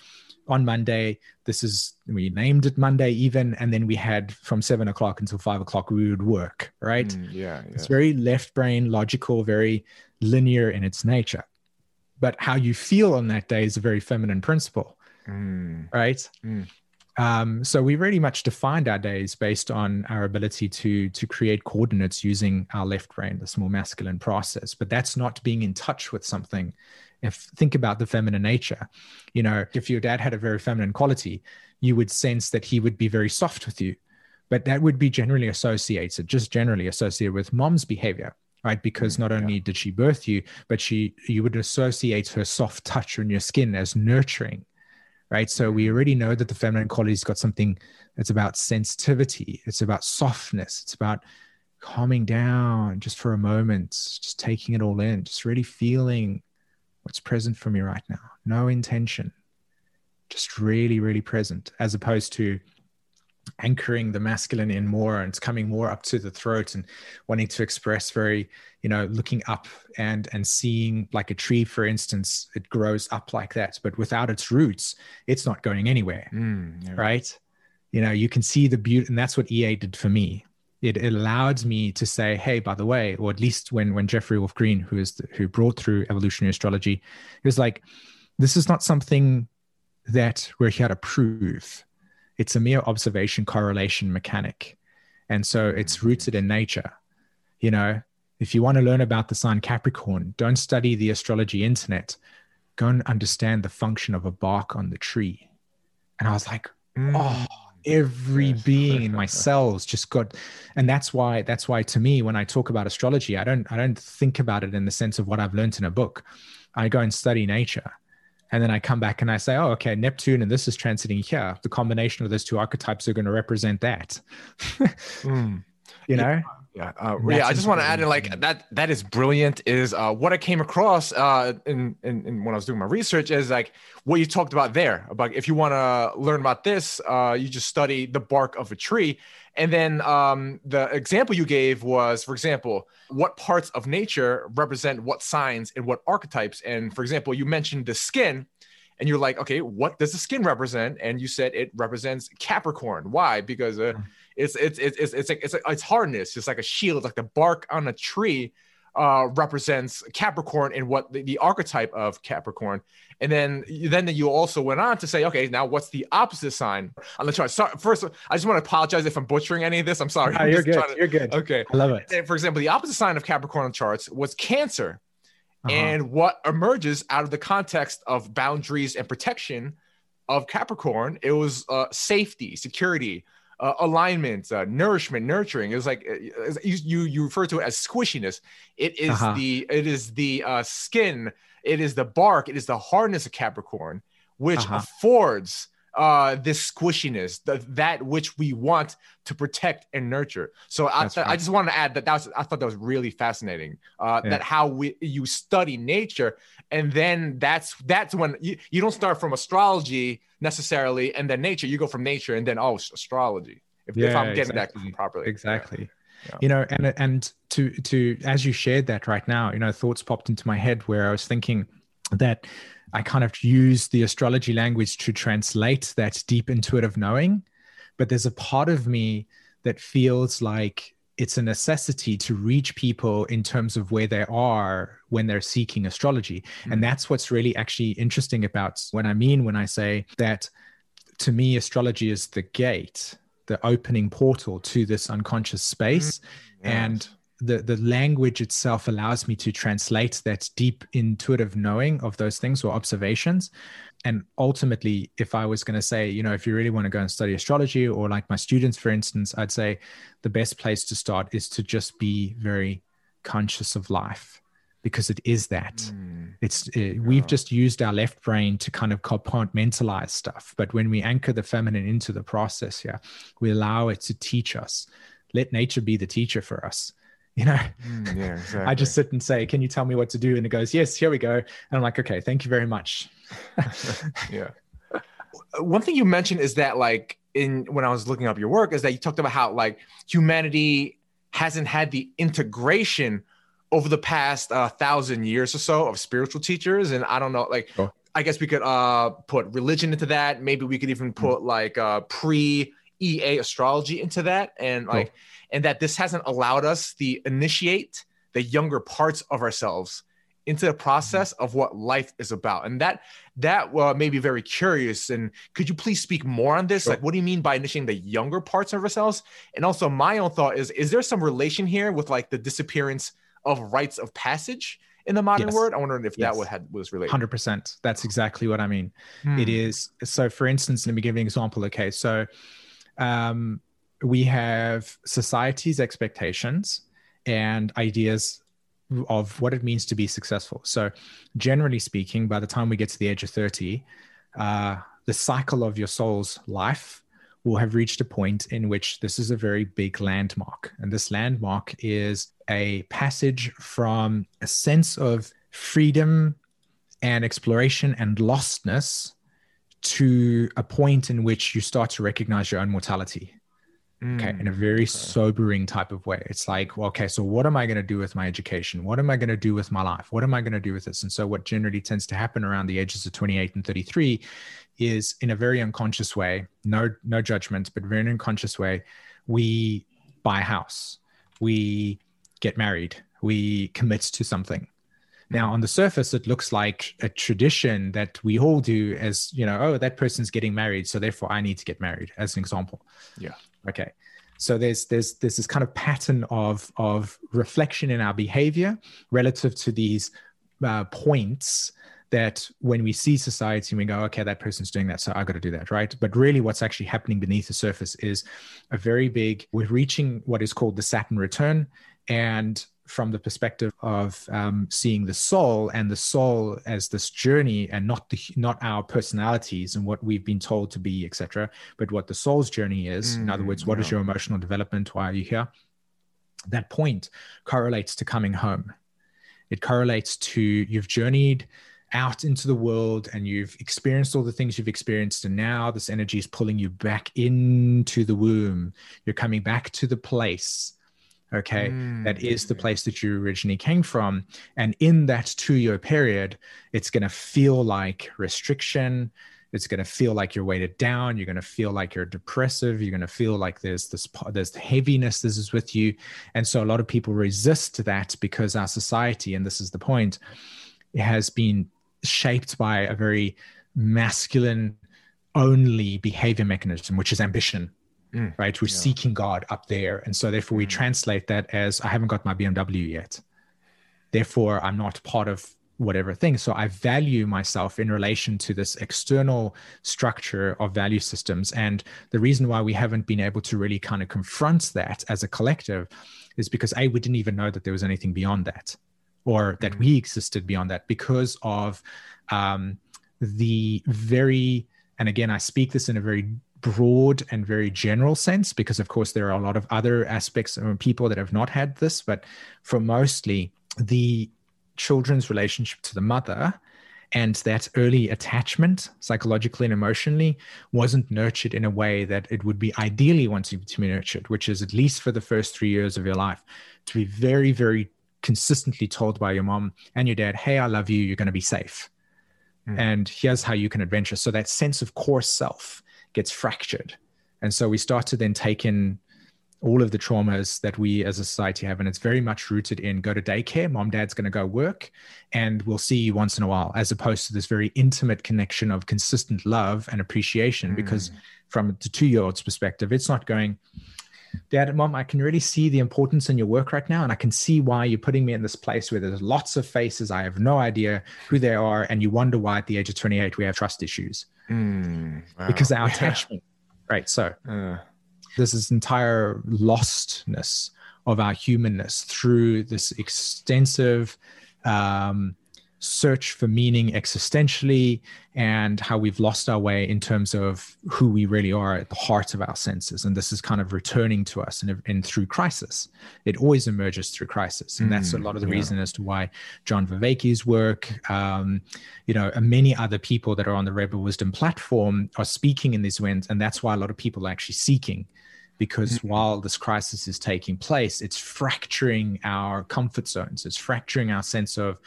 Speaker 1: on Monday, this is we named it Monday even, and then we had from seven o'clock until five o'clock we would work, right?
Speaker 2: Mm, yeah, yeah.
Speaker 1: It's very left brain, logical, very linear in its nature. But how you feel on that day is a very feminine principle,
Speaker 2: Mm,
Speaker 1: right?
Speaker 2: Mm.
Speaker 1: Um, so we really much defined our days based on our ability to to create coordinates using our left brain, this more masculine process. But that's not being in touch with something. If think about the feminine nature, you know, if your dad had a very feminine quality, you would sense that he would be very soft with you. But that would be generally associated, just generally associated with mom's behavior right because not only yeah. did she birth you but she you would associate her soft touch on your skin as nurturing right? So we mm-hmm. already know that the feminine quality's got something that's about sensitivity, it's about softness, it's about calming down just for a moment, just taking it all in, just really feeling what's present for me right now. No intention, just really, really present, as opposed to anchoring the masculine in more and it's coming more up to the throat and wanting to express very you know looking up and and seeing like a tree for instance it grows up like that but without its roots it's not going anywhere mm, yeah. right? You know you can see the beauty and that's what ea did for me. It, allowed me to say hey by the way or at least when when jeffrey wolf green who is the, who brought through evolutionary astrology he was like this is not something that we're here to prove it's a mere observation correlation mechanic. And so it's rooted in nature. You know if you want to learn about the sign capricorn don't study the astrology internet. Go and understand the function of a bark on the tree. And i was like mm. oh every being in my [laughs] cells just got and that's why that's why to me when i talk about astrology i don't i don't think about it in the sense of what i've learned in a book. I go and study nature and then I come back and I say, oh, okay, Neptune and this is transiting here. The combination of those two archetypes are going to represent that. [laughs] mm. You know?
Speaker 2: Yeah. Uh, yeah. I just want to add in like that. That is brilliant. Is uh, what I came across uh, in, in, in when I was doing my research is like what you talked about there. About if you want to learn about this, uh, you just study the bark of a tree, and then um, the example you gave was, for example, what parts of nature represent what signs and what archetypes. And for example, you mentioned the skin, and you're like, okay, what does the skin represent? And you said it represents Capricorn. Why? Because uh, mm. It's, it's it's it's it's like it's like, it's hardness. It's like a shield, like the bark on a tree uh, represents Capricorn and what the, the, archetype of Capricorn. And then then you also went on to say, okay, now what's the opposite sign on the chart? So, first, I just want to apologize if I'm butchering any of this. I'm sorry.
Speaker 1: No, you're good. To, you're good.
Speaker 2: Okay,
Speaker 1: I love it.
Speaker 2: And for example, the opposite sign of Capricorn on charts was Cancer. Uh-huh. And what emerges out of the context of boundaries and protection of Capricorn, it was uh, safety, security, uh, alignment, uh, nourishment, nurturing. It's was like uh, you you refer to it as squishiness. It is uh-huh. the it is the uh, skin. It is the bark. It is the hardness of Capricorn, which uh-huh. affords uh, this squishiness, the, that which we want to protect and nurture. So I, th- right. I just wanted to add that that was I thought that was really fascinating. Uh, yeah. That how we you study nature, and then that's that's when you, you don't start from astrology necessarily, and then nature. You go from nature, and then oh astrology. If, yeah, if I'm getting exactly. that properly,
Speaker 1: exactly. Yeah. You know, and and to to as you shared that right now, you know, thoughts popped into my head where I was thinking that I kind of use the astrology language to translate that deep intuitive knowing. But there's a part of me that feels like it's a necessity to reach people in terms of where they are when they're seeking astrology. Mm-hmm. And that's what's really actually interesting about what I mean when I say that to me, astrology is the gate, the opening portal to this unconscious space. Mm-hmm. Yes. And the the language itself allows me to translate that deep intuitive knowing of those things or observations. And ultimately if i was going to say you know if you really want to go and study astrology or like my students for instance i'd say the best place to start is to just be very conscious of life because it is that. Mm. it's uh, we've just used our left brain to kind of compartmentalize stuff but when we anchor the feminine into the process yeah we allow it to teach us. Let nature be the teacher for us you know? Mm, yeah, [laughs] exactly. i just sit and say can you tell me what to do? And it goes yes here we go. And i'm like okay thank you very much. [laughs]
Speaker 2: Yeah. [laughs] One thing you mentioned is that like in when i was looking up your work is that you talked about how like humanity hasn't had the integration over the past uh, thousand years or so of spiritual teachers. And i don't know like oh. i guess we could uh put religion into that. Maybe we could even put mm. like uh pre ea astrology into that and like oh and that this hasn't allowed us the initiate the younger parts of ourselves into the process of what life is about. And that that uh, made me very curious. And could you please speak more on this? Sure. like what do you mean by initiating the younger parts of ourselves? And also my own thought is is there some relation here with like the disappearance of rites of passage in the modern yes. world? I wonder if yes. that had was related.
Speaker 1: 100% that's exactly what i mean. Hmm. it is so for instance let me give an example okay? So um we have society's expectations and ideas of what it means to be successful. So, generally speaking, by the time we get to the age of 30, uh, the cycle of your soul's life will have reached a point in which this is a very big landmark. And this landmark is a passage from a sense of freedom and exploration and lostness to a point in which you start to recognize your own mortality okay in a mm, very okay. sobering type of way. It's like well, okay so what am i going to do with my education? What am i going to do with my life? What am i going to do with this? And so what generally tends to happen around the ages of 28 and 33 is in a very unconscious way no no judgment but very unconscious way we buy a house. We get married. We commit to something now, on the surface, it looks like a tradition that we all do as, you know, oh, that person's getting married. So therefore I need to get married, as an example.
Speaker 2: Yeah.
Speaker 1: Okay. So there's there's there's this kind of pattern of of reflection in our behavior relative to these uh, points that when we see society and we go okay that person's doing that so i got to do that right but really what's actually happening beneath the surface is a very big we're reaching what is called the saturn return and from the perspective of um, seeing the soul and the soul as this journey and not the not our personalities and what we've been told to be etc but what the soul's journey is. Mm, in other words what yeah. is your emotional development? Why are you here? That point correlates to coming home. It correlates to you've journeyed out into the world and you've experienced all the things you've experienced and now this energy is pulling you back into the womb. You're coming back to the place okay mm. that is the place that you originally came from. And in that two year period it's going to feel like restriction. It's going to feel like you're weighted down. You're going to feel like you're depressive. You're going to feel like there's this there's heaviness this is with you. And so a lot of people resist that because our society and this is the point has been shaped by a very masculine only behavior mechanism which is ambition mm, right? We're yeah. seeking God up there. And so therefore we mm. translate that as I haven't got my BMW yet. Therefore, I'm not part of whatever thing. So I value myself in relation to this external structure of value systems. And the reason why we haven't been able to really kind of confront that as a collective is because A, we didn't even know that there was anything beyond that or that mm. we existed beyond that because of um, the very, and again, I speak this in a very broad and very general sense because of course there are a lot of other aspects and people that have not had this but for mostly the children's relationship to the mother and that early attachment psychologically and emotionally wasn't nurtured in a way that it would be ideally wanting to be nurtured which is at least for the first three years of your life to be very very consistently told by your mom and your dad hey i love you. You're going to be safe. Mm. and here's how you can adventure. So that sense of core self gets fractured. And so we start to then take in all of the traumas that we as a society have. And it's very much rooted in go to daycare, mom, dad's going to go work, and we'll see you once in a while, as opposed to this very intimate connection of consistent love and appreciation. Mm. Because from the two year old's perspective, it's not going, Dad and mom, I can really see the importance in your work right now. And I can see why you're putting me in this place where there's lots of faces. I have no idea who they are. And you wonder why at the age of 28 we have trust issues. Mm, wow. Because our attachment, yeah. right? So uh. there's this entire lostness of our humanness through this extensive um, search for meaning existentially and how we've lost our way in terms of who we really are at the heart of our senses and this is kind of returning to us and, and through crisis it always emerges through crisis and that's a mm, lot of the yeah. reason as to why john vervaeke's work um, you know many other people that are on the rebel wisdom platform are speaking in these winds and that's why a lot of people are actually seeking because mm-hmm. while this crisis is taking place, it's fracturing our comfort zones. It's fracturing our sense of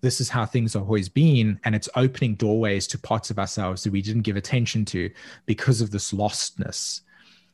Speaker 1: this is how things have always been and it's opening doorways to parts of ourselves that we didn't give attention to because of this lostness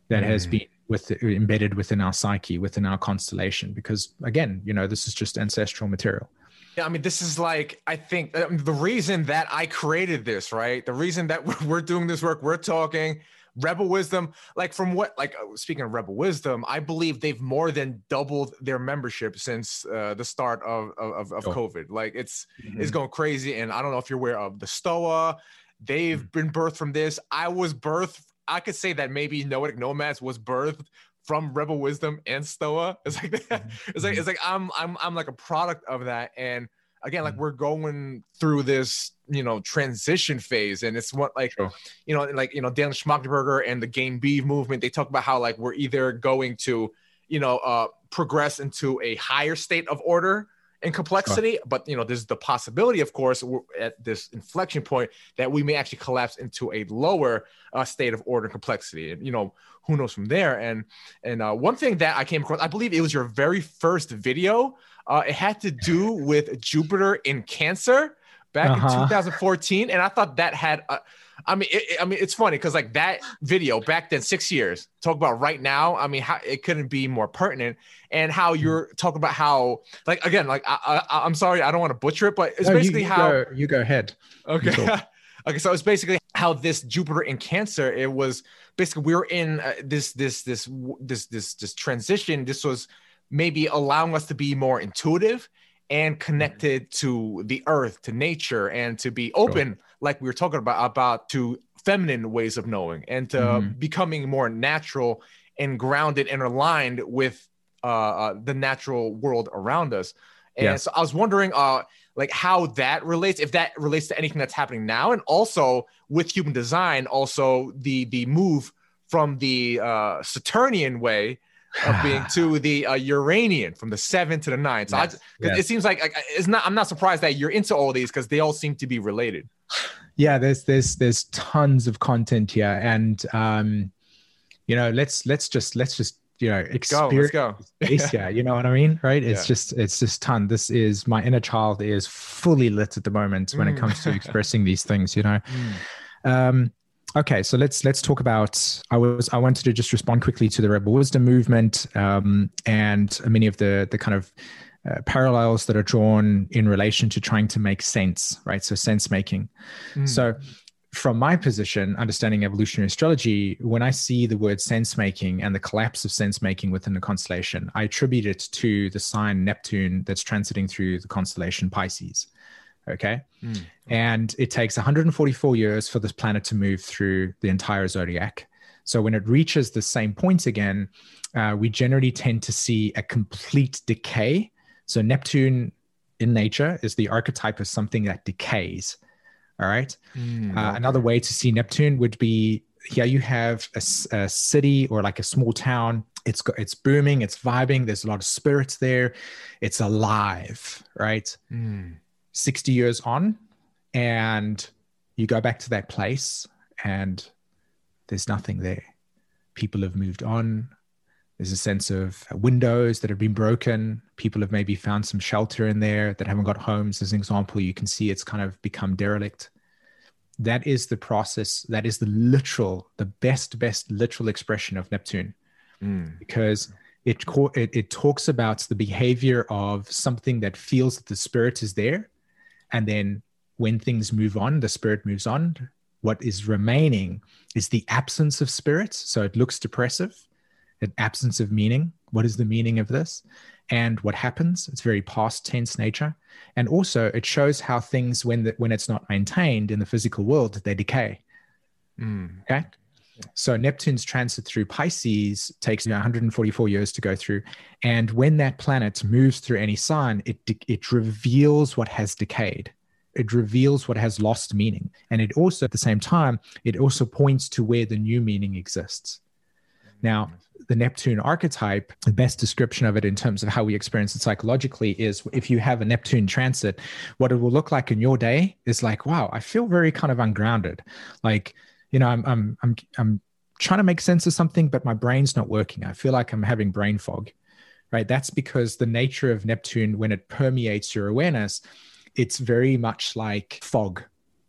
Speaker 1: that mm. has been with embedded within our psyche within our constellation because again you know this is just ancestral material
Speaker 2: Yeah, I mean, this is like, I think um, the reason that I created this, right? The reason that [laughs] we're doing this work, we're talking Rebel Wisdom, like from what, like uh, speaking of Rebel Wisdom, I believe they've more than doubled their membership since uh, the start of of, of oh. COVID. Like it's mm-hmm. it's going crazy, and I don't know if you're aware of the Stoa. They've mm-hmm. been birthed from this. I was birthed. I could say that maybe Noetic Nomads was birthed from Rebel Wisdom and Stoa. [laughs] [laughs] It's like mm-hmm. it's like it's like I'm I'm I'm like a product of that. And again, like mm-hmm. we're going through this, you know, transition phase. And it's what like sure. you know, like you know, Dan Schmachtenberger and the Game B movement, they talk about how like we're either going to, you know, uh progress into a higher state of order and complexity. Sure. But you know, there's the possibility, of course, at this inflection point that we may actually collapse into a lower uh, state of order and complexity. And you know, who knows from there? And and uh, one thing that I came across, I believe it was your very first video. Uh, it had to do with Jupiter in Cancer back uh-huh. in 2014, and I thought that had. A, I mean, it, I mean, it's funny because like that video back then, six years. Talk about right now. I mean, how it couldn't be more pertinent, and how hmm. you're talking about how, like, again, like I, I, am sorry, I don't want to butcher it, but it's no, basically
Speaker 1: you, you
Speaker 2: how
Speaker 1: go, you go ahead.
Speaker 2: Okay, [laughs] okay. So it's basically how this Jupiter in Cancer. It was basically we were in uh, this this this this this this transition. This was maybe allowing us to be more intuitive and connected to the earth, to nature, and to be open. Sure like we were talking about about to feminine ways of knowing and to mm-hmm. becoming more natural and grounded and aligned with uh, uh, the natural world around us. And yeah. so I was wondering, uh, like how that relates, if that relates to anything that's happening now, and also with human design, also the the move from the uh, Saturnian way of being [sighs] to the uh, Uranian from the seven to the nine. So yes. I, yes. it seems like it's not. I'm not surprised that you're into all these because they all seem to be related.
Speaker 1: Yeah, there's there's there's tons of content here, and um, you know, let's let's just let's just you know experience
Speaker 2: go,
Speaker 1: let's go. yeah, you know what I mean, right? It's yeah. just it's just ton. This is my inner child is fully lit at the moment when mm. it comes to [laughs] expressing these things. You know. Mm. Um, okay so let's let's talk about i was i wanted to just respond quickly to the rebel wisdom movement um, and many of the the kind of uh, parallels that are drawn in relation to trying to make sense, right? So, sense making. Mm. So, from my position, understanding evolutionary astrology, when I see the word sense making and the collapse of sense making within the constellation, I attribute it to the sign Neptune that's transiting through the constellation Pisces. Okay. Mm. And it takes 144 years for this planet to move through the entire zodiac. So when it reaches the same point again, uh, we generally tend to see a complete decay so Neptune in nature is the archetype of something that decays. All right. Mm, uh, another way to see Neptune would be here you have a, a, city or like a small town. It's it's booming, it's vibing. There's a lot of spirits there. It's alive, right? Mm. Sixty years on, and you go back to that place, and there's nothing there. People have moved on. There's a sense of windows that have been broken. People have maybe found some shelter in there that haven't got homes. As an example, you can see it's kind of become derelict. That is the process. That is the literal, the best, best literal expression of Neptune, mm. because it, it it talks about the behavior of something that feels that the spirit is there, and then when things move on, the spirit moves on. What is remaining is the absence of spirit. So it looks depressive an absence of meaning. What is the meaning of this? And what happens? It's very past tense nature. And also, it shows how things, when the, when it's not maintained in the physical world, they decay. Mm. Okay. So Neptune's transit through Pisces takes you know, 144 years to go through, and when that planet moves through any sign, it it reveals what has decayed. It reveals what has lost meaning, and it also at the same time it also points to where the new meaning exists. Now, the Neptune archetype, the best description of it in terms of how we experience it psychologically is if you have a Neptune transit, what it will look like in your day is like, wow, I feel very kind of ungrounded. Like, you know, I'm I'm I'm I'm trying to make sense of something, but my brain's not working. I feel like I'm having brain fog. Right. That's because the nature of Neptune, when it permeates your awareness, it's very much like fog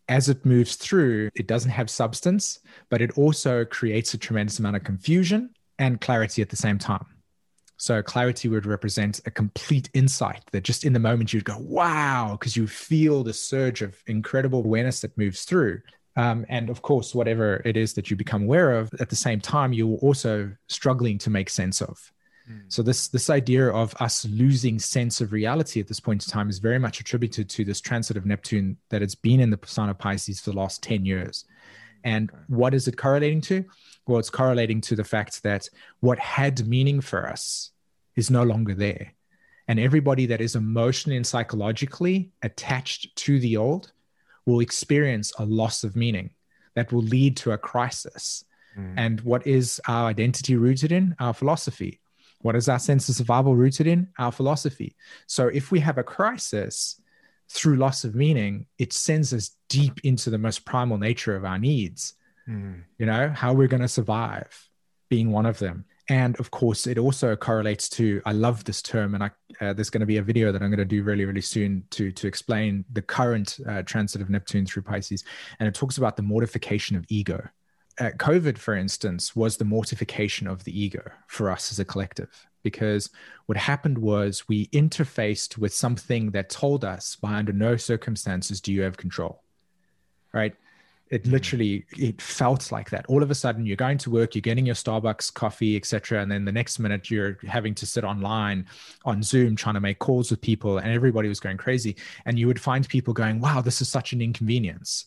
Speaker 1: as it moves through, it doesn't have substance, but it also creates a tremendous amount of confusion and clarity at the same time. So clarity would represent a complete insight that just in the moment you'd go, wow, because you feel the surge of incredible awareness that moves through. Um, and of course, whatever it is that you become aware of, at the same time, you're also struggling to make sense of. Mm. So this this idea of us losing sense of reality at this point in time is very much attributed to this transit of Neptune that has been in the sign of Pisces for the last 10 years. And what is it correlating to? Well, it's correlating to the fact that what had meaning for us is no longer there. And everybody that is emotionally and psychologically attached to the old will experience a loss of meaning that will lead to a crisis. Mm. And what is our identity rooted in? Our philosophy. What is our sense of survival rooted in? Our philosophy. So if we have a crisis through loss of meaning, it sends us deep into the most primal nature of our needs. Mm. You know, how we're going to survive being one of them. And of course, it also correlates to, I love this term, and I, uh, there's going to be a video that I'm going to do really, really soon to, to explain the current uh, transit of Neptune through Pisces. And it talks about the mortification of ego. Uh, COVID, for instance, was the mortification of the ego for us as a collective, because what happened was we interfaced with something that told us by under no circumstances do you have control, right? It mm. literally it felt like that. All of a sudden you're going to work you're getting your starbucks coffee etc and then the next minute you're having to sit online on zoom trying to make calls with people and everybody was going crazy. And you would find people going wow this is such an inconvenience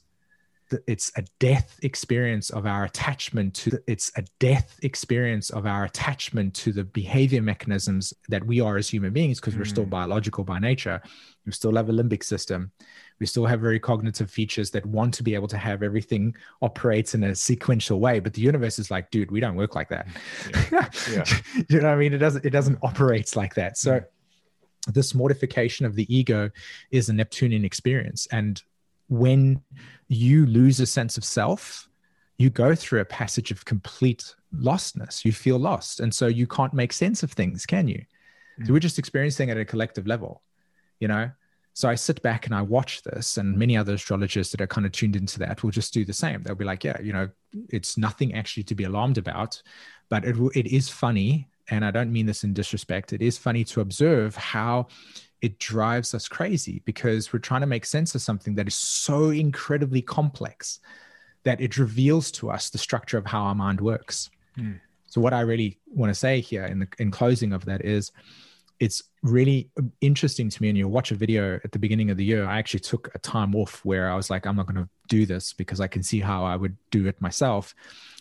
Speaker 1: it's a death experience of our attachment to it's a death experience of our attachment to the behavior mechanisms that we are as human beings because mm. we're still mm. biological by nature we still have a limbic system we still have very cognitive features that want to be able to have everything operates in a sequential way but the universe is like dude we don't work like that yeah. [laughs] yeah. you know what i mean it doesn't it doesn't operate like that so this mortification of the ego is a neptunian experience and when you lose a sense of self you go through a passage of complete lostness you feel lost and so you can't make sense of things can you mm. so we're just experiencing at a collective level you know so I sit back and I watch this, and many other astrologers that are kind of tuned into that will just do the same. They'll be like, yeah, you know, it's nothing actually to be alarmed about, but it, it is funny. And I don't mean this in disrespect. It is funny to observe how it drives us crazy because we're trying to make sense of something that is so incredibly complex that it reveals to us the structure of how our mind works. Mm. So, what I really want to say here in the in closing of that is, it's really interesting to me. And you'll watch a video at the beginning of the year. I actually took a time off where I was like, I'm not going to do this because I can see how I would do it myself.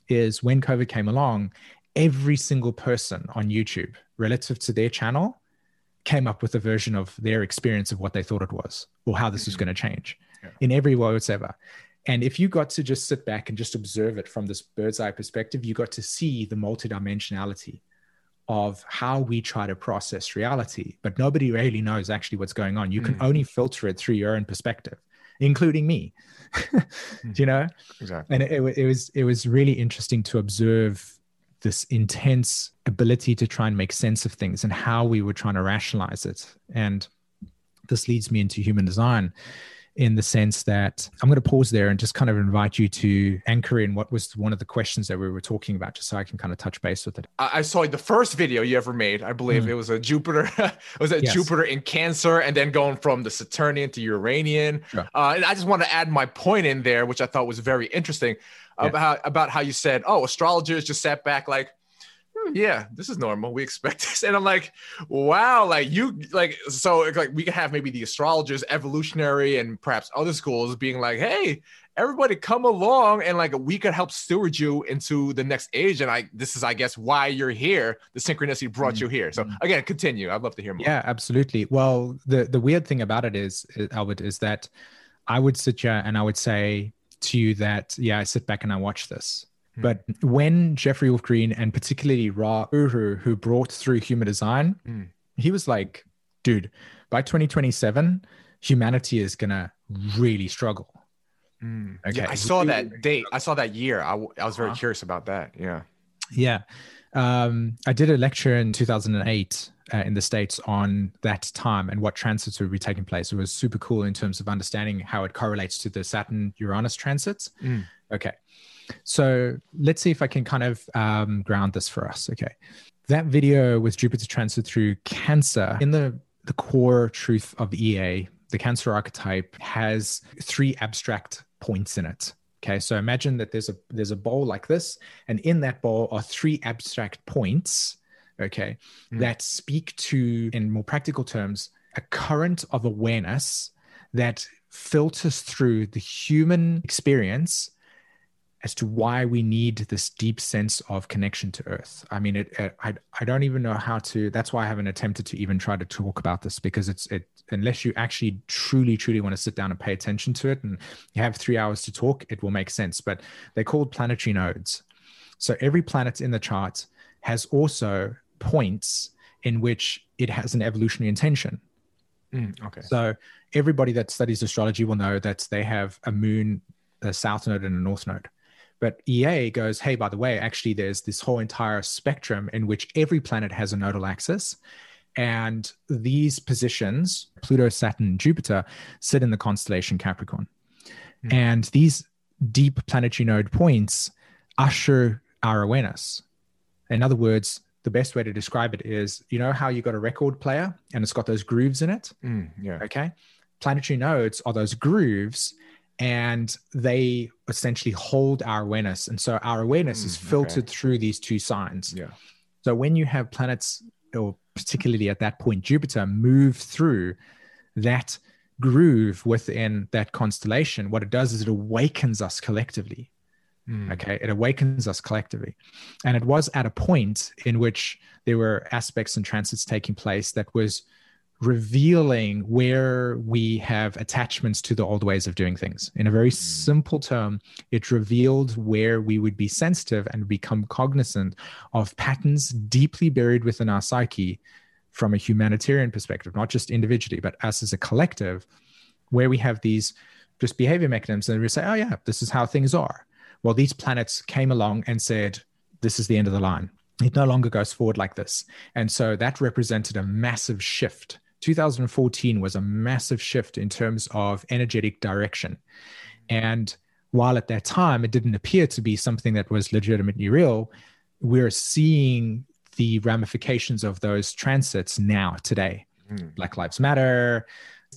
Speaker 1: Is when COVID came along, every single person on YouTube relative to their channel came up with a version of their experience of what they thought it was or how this mm-hmm. was going to change yeah. in every way whatsoever. And if you got to just sit back and just observe it from this bird's eye perspective, you got to see the multidimensionality of how we try to process reality, but nobody really knows actually what's going on. You can mm. only filter it through your own perspective, including me. [laughs]
Speaker 2: mm.
Speaker 1: you know?
Speaker 2: Exactly.
Speaker 1: And it, it was it was really interesting to observe this intense ability to try and make sense of things and how we were trying to rationalize it. And this leads me into human design in the sense that I'm going to pause there and just kind of invite you to anchor in what was one of the questions that we were talking about, just so I can kind of touch base with it.
Speaker 2: I saw the first video you ever made. I believe mm. it was a Jupiter, [laughs] it was a yes. Jupiter in Cancer, and then going from the Saturnian to Uranian. Sure. Uh, and I just want to add my point in there, which I thought was very interesting yeah. about about how you said, "Oh, astrologers just sat back like." Yeah, this is normal. We expect [laughs] this. And I'm like, wow, like you like so like we could have maybe the astrologers, evolutionary, and perhaps other schools being like, hey, everybody come along and like we could help steward you into the next age. And I this is, I guess, why you're here. The synchronicity brought mm-hmm. you here. So again, continue. I'd love to hear more.
Speaker 1: Yeah, absolutely. Well, the the weird thing about it is, Albert, is that I would sit here and I would say to you that, yeah, I sit back and I watch this. But when Jeffrey Wolf Green and particularly Ra Uru, who brought through human design, mm. he was like, dude, by 2027, humanity is going to really struggle.
Speaker 2: Mm. Okay. Yeah, I saw that date. I saw that year. I, I was very uh-huh. curious about that. Yeah.
Speaker 1: Yeah. Um, I did a lecture in 2008 uh, in the States on that time and what transits would be taking place. It was super cool in terms of understanding how it correlates to the Saturn Uranus transits. Mm. Okay. So let's see if I can kind of um, ground this for us. Okay. that video with Jupiter transit through Cancer in the the core truth of EA, the Cancer archetype has three abstract points in it. Okay, so imagine that there's a there's a bowl like this, and in that bowl are three abstract points. Okay, mm. that speak to, in more practical terms, a current of awareness that filters through the human experience as to why we need this deep sense of connection to earth. I mean it, it, I, I don't even know how to that's why i haven't attempted to even try to talk about this because it's it unless you actually truly truly want to sit down and pay attention to it and you have three hours to talk it will make sense. But they're called planetary nodes. So every planet in the chart has also points in which it has an evolutionary intention.
Speaker 2: Mm, okay.
Speaker 1: So everybody that studies astrology will know that they have a moon a south node and a north node but EA goes, hey, by the way, actually, there's this whole entire spectrum in which every planet has a nodal axis. And these positions, Pluto, Saturn, Jupiter, sit in the constellation Capricorn. Mm. And these deep planetary node points usher our awareness. In other words, the best way to describe it is you know how you got a record player and it's got those grooves in it?
Speaker 2: Mm, yeah.
Speaker 1: Okay. Planetary nodes are those grooves and they essentially hold our awareness. And so our awareness mm, is filtered okay. through these two signs.
Speaker 2: Yeah.
Speaker 1: So when you have planets, or particularly at that point, Jupiter, move through that groove within that constellation, what it does is it awakens us collectively. Mm. Okay. It awakens us collectively. And it was at a point in which there were aspects and transits taking place that was revealing where we have attachments to the old ways of doing things. In a very mm. simple term, it revealed where we would be sensitive and become cognizant of patterns deeply buried within our psyche from a humanitarian perspective, not just individually, but us as a collective, where we have these just behavior mechanisms and we say, oh, yeah, this is how things are. Well, these planets came along and said, this is the end of the line. It no longer goes forward like this. And so that represented a massive shift 2014 was a massive shift in terms of energetic direction. And while at that time it didn't appear to be something that was legitimately real, we're seeing the ramifications of those transits now, today. Mm. Black Lives Matter,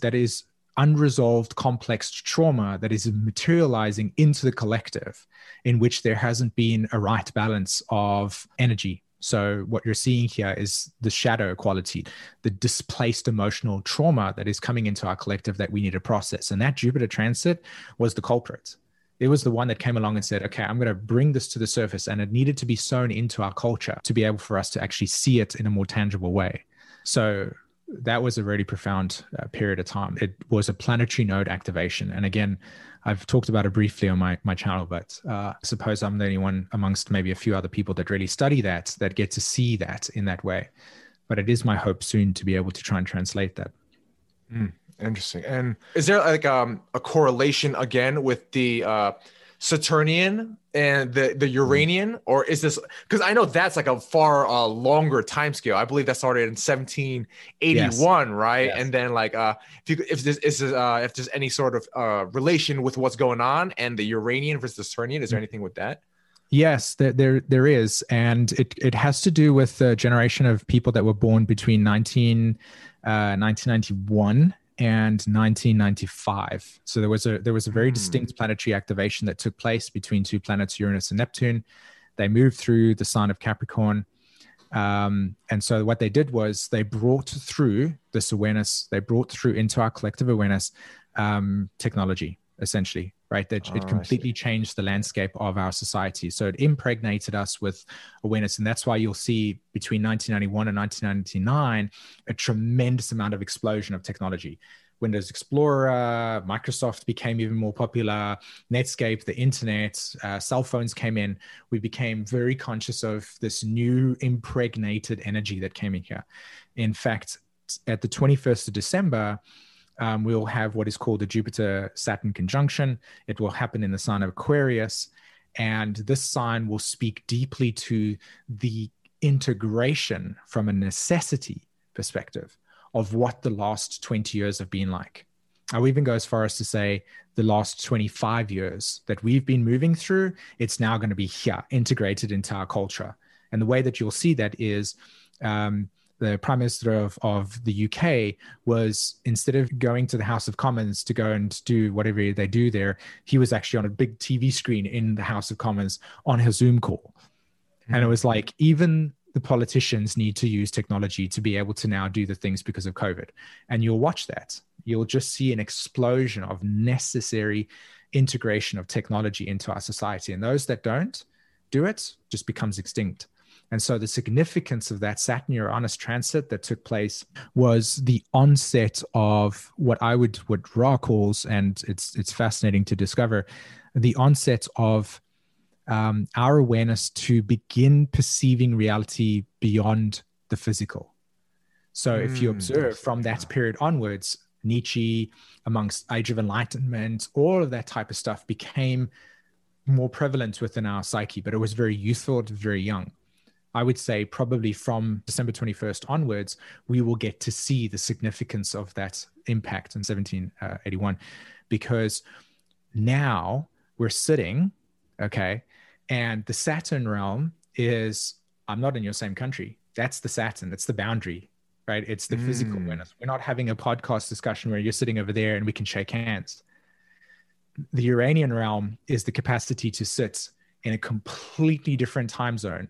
Speaker 1: that is unresolved complex trauma that is materializing into the collective in which there hasn't been a right balance of energy so, what you're seeing here is the shadow quality, the displaced emotional trauma that is coming into our collective that we need to process. And that Jupiter transit was the culprit. It was the one that came along and said, okay, I'm going to bring this to the surface. And it needed to be sewn into our culture to be able for us to actually see it in a more tangible way. So, that was a really profound uh, period of time. It was a planetary node activation. And again, I've talked about it briefly on my, my channel, but uh, I suppose I'm the only one amongst maybe a few other people that really study that, that get to see that in that way. But it is my hope soon to be able to try and translate that.
Speaker 2: Mm, interesting. And is there like um, a correlation again with the uh, Saturnian and the the mm-hmm. Uranian, or is this because I know that's like a far uh, longer time scale. I believe that started in 1781, yes. right? Yes. And then like uh, if you, if this is uh, if there's any sort of uh, relation with what's going on and the Uranian versus the Saturnian, is there mm-hmm. anything with that?
Speaker 1: Yes, there, there, there is, and it it has to do with the generation of people that were born between 19, uh, 1991 and 1995. So there was a there was a very mm. distinct planetary activation that took place between two planets, Uranus and Neptune. They moved through the sign of Capricorn, um, and so what they did was they brought through this awareness. They brought through into our collective awareness um, technology, essentially right? That oh, it completely changed the landscape of our society. So it impregnated us with awareness. And that's why you'll see between 1991 and 1999 a tremendous amount of explosion of technology. Windows Explorer, Microsoft became even more popular, Netscape, the internet, uh, cell phones came in. We became very conscious of this new impregnated energy that came in here. In fact, at the 21st of December, um, we'll have what is called the Jupiter Saturn conjunction. It will happen in the sign of Aquarius. And this sign will speak deeply to the integration from a necessity perspective of what the last 20 years have been like. I will even go as far as to say the last 25 years that we've been moving through, it's now going to be here integrated into our culture And the way that you'll see that is um, the Prime Minister of, of the UK was instead of going to the House of Commons to go and do whatever they do there, he was actually on a big TV screen in the House of Commons on his Zoom call. Mm-hmm. And it was like, even the politicians need to use technology to be able to now do the things because of COVID. And you'll watch that. You'll just see an explosion of necessary integration of technology into our society. And those that don't do it just becomes extinct. And so the significance of that Saturn Uranus transit that took place was the onset of what I would what Ra calls, and it's it's fascinating to discover, the onset of um, our awareness to begin perceiving reality beyond the physical. So mm, if you hmm, observe from that period onwards, Nietzsche, amongst Age of Enlightenment, all of that type of stuff became more prevalent within our psyche, but it was very youthful, very young. I would say probably from December 21st onwards, we will get to see the significance of that impact in 1781 because now we're sitting, okay, and the Saturn realm is, I'm not in your same country. That's the Saturn, that's the boundary, right? It's the mm. physical awareness. We're not having a podcast discussion where you're sitting over there and we can shake hands. The Uranian realm is the capacity to sit in a completely different time zone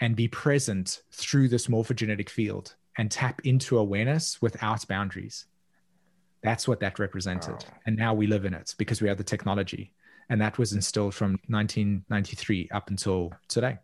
Speaker 1: and be present through this morphogenetic field and tap into awareness without boundaries. That's what that represented. Wow. And now we live in it because we have the technology and that was instilled from 1993 up until today.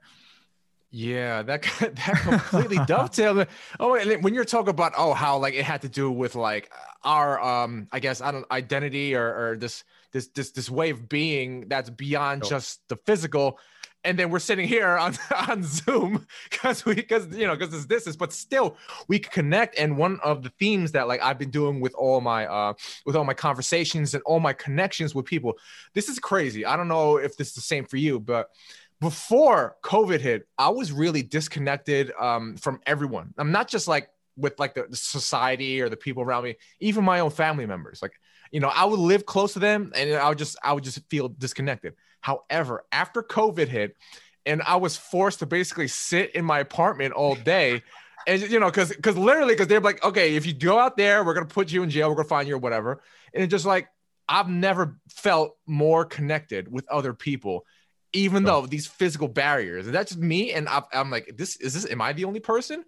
Speaker 2: Yeah, that [laughs] that completely dovetailed. Oh, when you're talking about oh how like it had to do with like our um I guess I don't identity or or this this this this way of being that's beyond oh. just the physical and then we're sitting here on, [laughs] on zoom because we because you know because it's distance but still we connect and one of the themes that like i've been doing with all my uh with all my conversations and all my connections with people this is crazy. I don't know if this is the same for you but before covid hit i was really disconnected um from everyone. I'm not just like with like the, the society or the people around me even my own family members. Like you know i would live close to them and i would just i would just feel disconnected However, after COVID hit, and I was forced to basically sit in my apartment all day. And you know, because because literally, because they're like, okay, if you go out there, we're gonna put you in jail, we're gonna find you or whatever. And it's just like I've never felt more connected with other people, even though these physical barriers. And that's just me. And i am like, this is this. Am I the only person?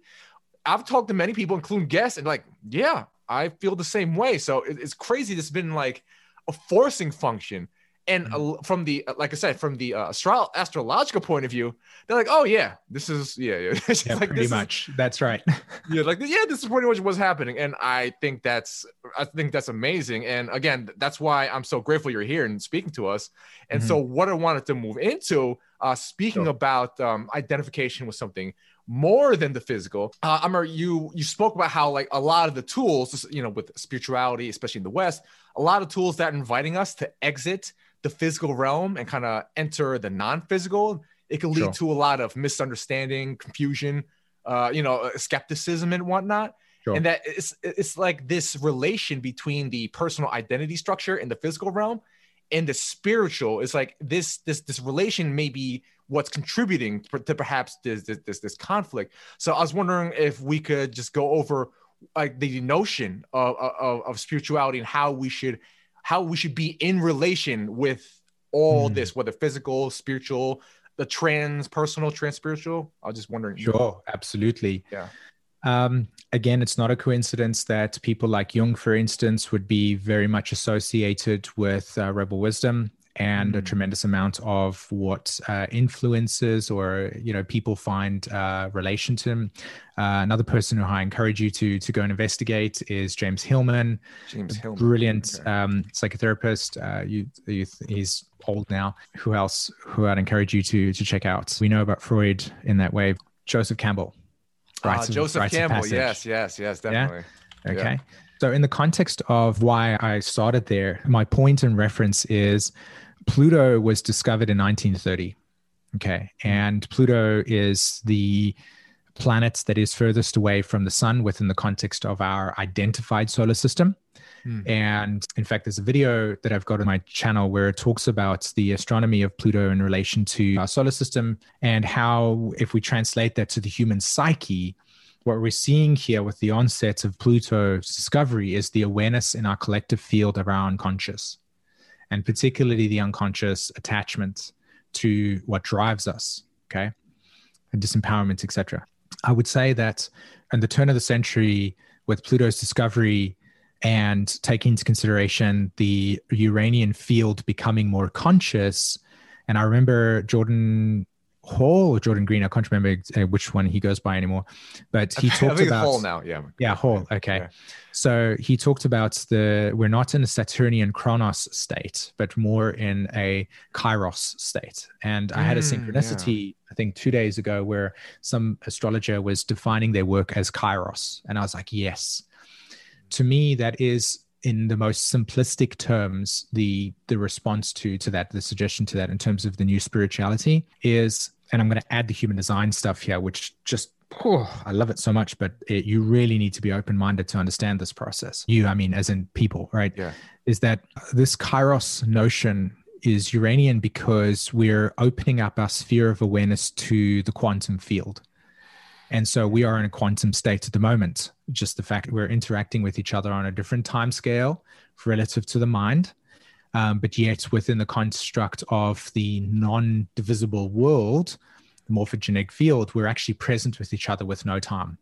Speaker 2: I've talked to many people, including guests, and like, yeah, I feel the same way. So it's crazy. It's been like a forcing function and mm-hmm. from the like I said, from the uh, astro- astrological point of view, they're like, oh yeah, this is yeah, yeah, [laughs]
Speaker 1: yeah like, pretty much. Is, that's right. [laughs]
Speaker 2: yeah, like yeah, this is pretty much what's happening, and I think that's I think that's amazing. And again, that's why I'm so grateful you're here and speaking to us. And mm-hmm. so, what I wanted to move into, uh, speaking sure. about um, identification with something more than the physical. Uh, Amar, you you spoke about how like a lot of the tools, you know, with spirituality, especially in the West, a lot of tools that are inviting us to exit the physical realm and kind of enter the non-physical, it can lead sure. to a lot of misunderstanding, confusion, uh, you know, uh, skepticism and whatnot. Sure. And that it's it's like this relation between the personal identity structure in the physical realm and the spiritual. It's like this this this relation may be what's contributing to perhaps this this this, this conflict. So I was wondering if we could just go over like the notion of, of, of spirituality and how we should how we should be in relation with all mm. this, whether physical, spiritual, the trans, personal, trans, spiritual. I was just wondering.
Speaker 1: Sure, absolutely. Yeah. Um, again, it's not a coincidence that people like Jung, for instance, would be very much associated with uh, rebel wisdom and mm. a tremendous amount of what uh, influences or you know people find uh, relation to him. Uh, another person who I encourage you to to go and investigate is James Hillman.
Speaker 2: James Hillman,
Speaker 1: brilliant okay. um, psychotherapist. Uh, you, you, he's old now. Who else? Who I'd encourage you to to check out. We know about Freud in that way. Joseph Campbell.
Speaker 2: Uh, Joseph Campbell. Yes, yes, yes, definitely.
Speaker 1: Yeah? Okay. Yeah. So, in the context of why I started there, my point and reference is Pluto was discovered in 1930. Okay. And Pluto is the planet that is furthest away from the sun within the context of our identified solar system. Mm. And in fact, there's a video that I've got on my channel where it talks about the astronomy of Pluto in relation to our solar system and how, if we translate that to the human psyche, what we're seeing here with the onset of Pluto's discovery is the awareness in our collective field of our unconscious, and particularly the unconscious attachment to what drives us, okay, and disempowerment, etc. I would say that in the turn of the century, with Pluto's discovery and taking into consideration the Uranian field becoming more conscious, and I remember Jordan Hall or Jordan Green. I can't remember uh, which one he goes by anymore, but he [laughs] talked about
Speaker 2: Hall now. Yeah,
Speaker 1: yeah, Hall. Okay, yeah. so he talked about the we're not in a Saturnian Chronos state, but more in a Kairos state. And I had a mm, synchronicity, yeah. I think, two days ago, where some astrologer was defining their work as Kairos, and I was like, yes. To me, that is in the most simplistic terms the the response to to that the suggestion to that in terms of the new spirituality is and i'm going to add the human design stuff here which just oh, i love it so much but it, you really need to be open-minded to understand this process. You i mean as in people right?
Speaker 2: Yeah.
Speaker 1: Is that this kairos notion is uranian because we're opening up our sphere of awareness to the quantum field. And so we are in a quantum state at the moment. Just the fact we're interacting with each other on a different time scale relative to the mind, um, but yet within the construct of the non divisible world, the morphogenetic field, we're actually present with each other with no time.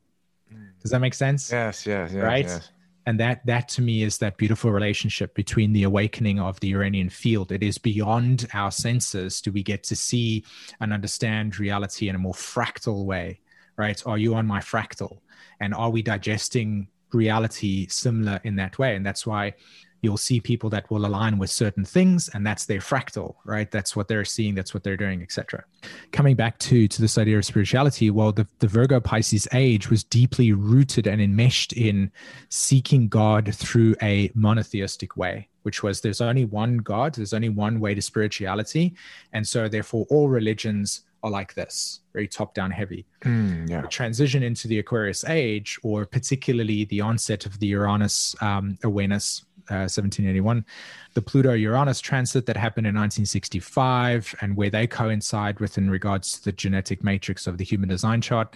Speaker 1: Mm. Does that make sense?
Speaker 2: Yes, yes, yes
Speaker 1: right.
Speaker 2: Yes.
Speaker 1: And that that to me is that beautiful relationship between the awakening of the Uranian field. It is beyond our senses. Do we get to see and understand reality in a more fractal way? right? Are you on my fractal? And are we digesting reality similar in that way? And that's why you'll see people that will align with certain things and that's their fractal right that's what they're seeing that's what they're doing etc coming back to to this idea of spirituality well the, the virgo pisces age was deeply rooted and enmeshed in seeking god through a monotheistic way which was there's only one god there's only one way to spirituality and so therefore all religions are like this, very top down heavy.
Speaker 2: Mm, yeah.
Speaker 1: Transition into the Aquarius age, or particularly the onset of the Uranus um, awareness, uh, 1781, the Pluto Uranus transit that happened in 1965, and where they coincide with in regards to the genetic matrix of the human design chart.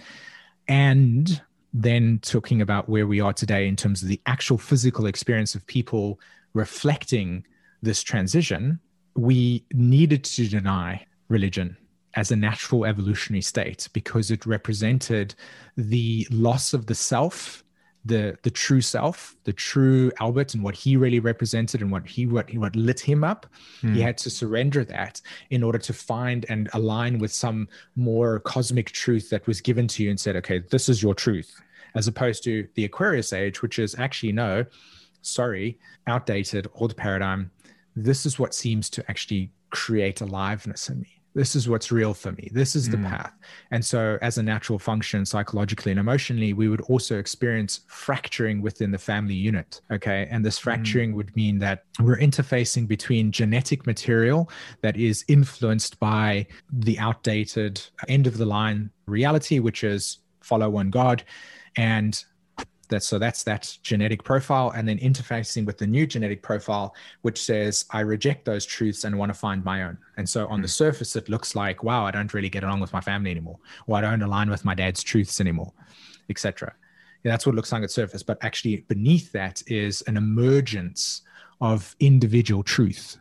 Speaker 1: And then talking about where we are today in terms of the actual physical experience of people reflecting this transition, we needed to deny religion as a natural evolutionary state because it represented the loss of the self the the true self the true albert and what he really represented and what he what, he, what lit him up mm. he hmm. had to surrender that in order to find and align with some more cosmic truth that was given to you and said okay this is your truth as opposed to the aquarius age which is actually no sorry outdated old paradigm this is what seems to actually create aliveness in me this is what's real for me this is the mm. path and so as a natural function psychologically and emotionally we would also experience fracturing within the family unit okay and this mm. fracturing mm. would mean that we're interfacing between genetic material that is influenced by the outdated end of the line reality which is follow one god and that so that's that genetic profile and then interfacing with the new genetic profile which says i reject those truths and want to find my own and so on mm. the surface it looks like wow i don't really get along with my family anymore or i don't align with my dad's truths anymore etc yeah, that's what it looks like at the surface but actually beneath that is an emergence of individual truth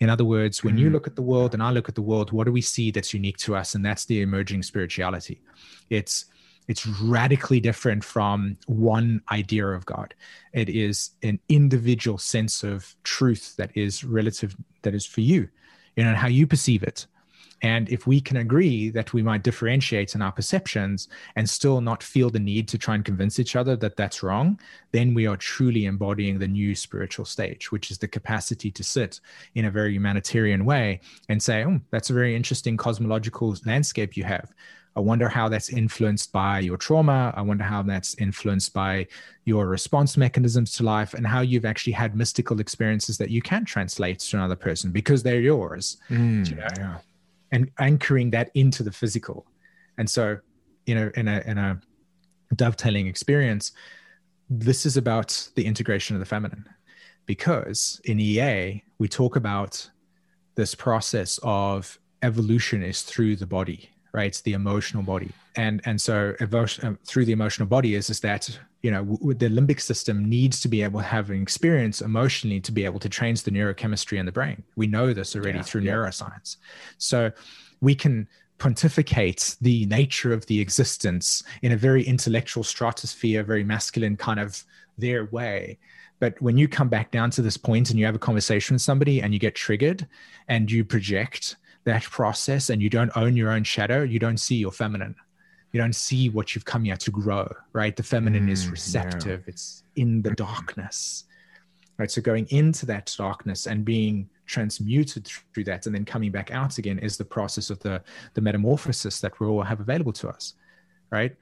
Speaker 1: in other words, when mm. you hmm. look at the world and I look at the world, what do we see that's unique to us? And that's the emerging spirituality. It's it's radically different from one idea of God. It is an individual sense of truth that is relative, that is for you, you know, how you perceive it. And if we can agree that we might differentiate in our perceptions and still not feel the need to try and convince each other that that's wrong, then we are truly embodying the new spiritual stage, which is the capacity to sit in a very humanitarian way and say, oh, that's a very interesting cosmological landscape you have. I wonder how that's influenced by your trauma. I wonder how that's influenced by your response mechanisms to life and how you've actually had mystical experiences that you can translate to another person because they're yours.
Speaker 2: Mm, you know? yeah.
Speaker 1: And anchoring that into the physical. And so in a in a in a dovetailing experience, this is about the integration of the feminine, because in EA we talk about this process of evolution is through the body, right? It's the emotional body, and and so uh, through the emotional body is is that you know w- the limbic system needs to be able to have an experience emotionally to be able to change the neurochemistry in the brain. We know this already yeah, through yeah. neuroscience, so we can pontificate the nature of the existence in a very intellectual stratosphere, very masculine kind of their way. But when you come back down to this point and you have a conversation with somebody and you get triggered and you project that process and you don't own your own shadow, you don't see your feminine. You don't see what you've come here to grow, right? The feminine mm, is receptive, yeah. it's in the darkness, right? So going into that darkness and being transmuted through that and then coming back out again is the process of the the metamorphosis that we all have available to us right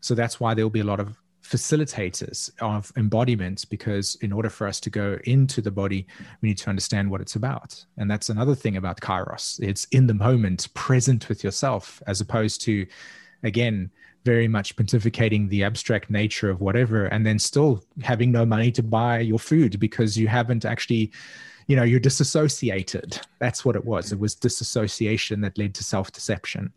Speaker 1: so that's why there will be a lot of facilitators of embodiment because in order for us to go into the body we need to understand what it's about. And that's another thing about kairos. It's in the moment present with yourself as opposed to again very much pontificating the abstract nature of whatever and then still having no money to buy your food because you haven't actually you know you're disassociated. That's what it was. It was disassociation that led to self-deception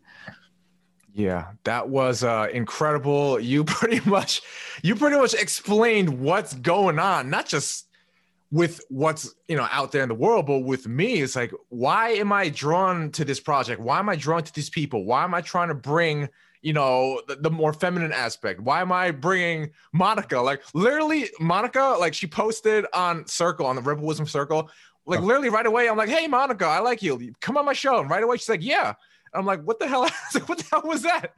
Speaker 2: yeah that was uh incredible. You [laughs] pretty much you pretty much explained what's going on not just with what's you know out there in the world but with me it's like why am i drawn to this project? Why am i drawn to these people? Why am i trying to bring you know the, the, more feminine aspect? Why am i bringing monica? Like literally monica like she posted on circle on the rebel wisdom circle like literally right away i'm like hey monica i like you. Come on my show. And right away she's like yeah i'm like what the hell [laughs] like, what the hell was that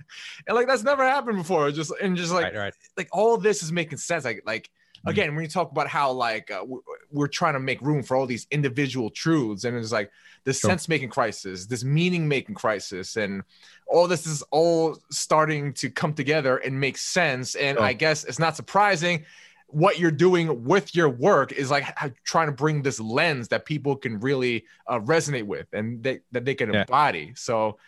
Speaker 2: and like that's never happened before just and just like right, right. like all this is making sense like like mm-hmm. again when you talk about how like uh, we're trying to make room for all these individual truths and it's like this sure. sense making crisis this meaning making crisis and all this is all starting to come together and make sense and i guess it's not surprising what you're doing with your work is like trying to bring this lens that people can really uh, resonate with and they, that they can yeah. embody. So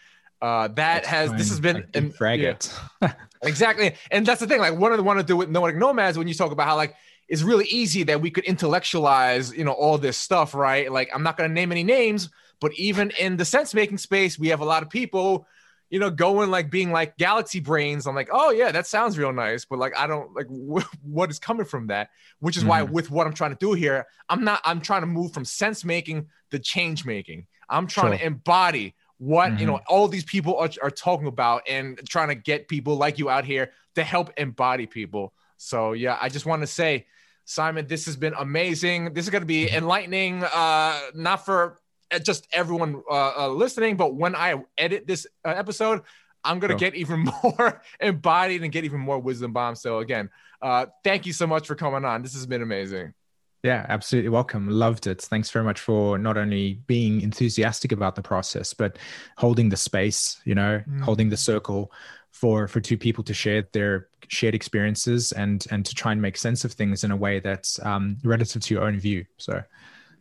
Speaker 2: uh, that that's has fine. this has been
Speaker 1: frag yeah,
Speaker 2: exactly. And that's the thing like one of the want to do with Noetic Nomads when you talk about how like it's really easy that we could intellectualize you know all this stuff right? Like i'm not going to name any names but even in the sense making space we have a lot of people you know going like being like galaxy brains i'm like oh yeah that sounds real nice but like i don't like [laughs] what is coming from that which is mm-hmm. why with what i'm trying to do here i'm not i'm trying to move from sense making to change making i'm trying sure. to embody what mm-hmm. you know mm-hmm. all these people are, are talking about and trying to get people like you out here to help embody people so yeah i just want to say Simon, this has been amazing. This is going to be mm-hmm. enlightening, uh, not for just everyone uh, uh, listening, but when I edit this uh, episode, I'm going to get even [laughs] more embodied and get even more wisdom bombs. So, again, uh, thank you so much for coming on. This has been amazing.
Speaker 1: Yeah, absolutely welcome. Loved it. Thanks very much for not only being enthusiastic about the process, but holding the space, you know, mm. holding the circle for for two people to share their shared experiences and and to try and make sense of things in a way that's um, relative to your own view. So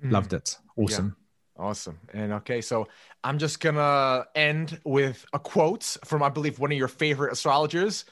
Speaker 1: mm. loved it. Awesome.
Speaker 2: Yeah. Awesome. And okay, so I'm just gonna end with a quote from I believe one of your favorite astrologers,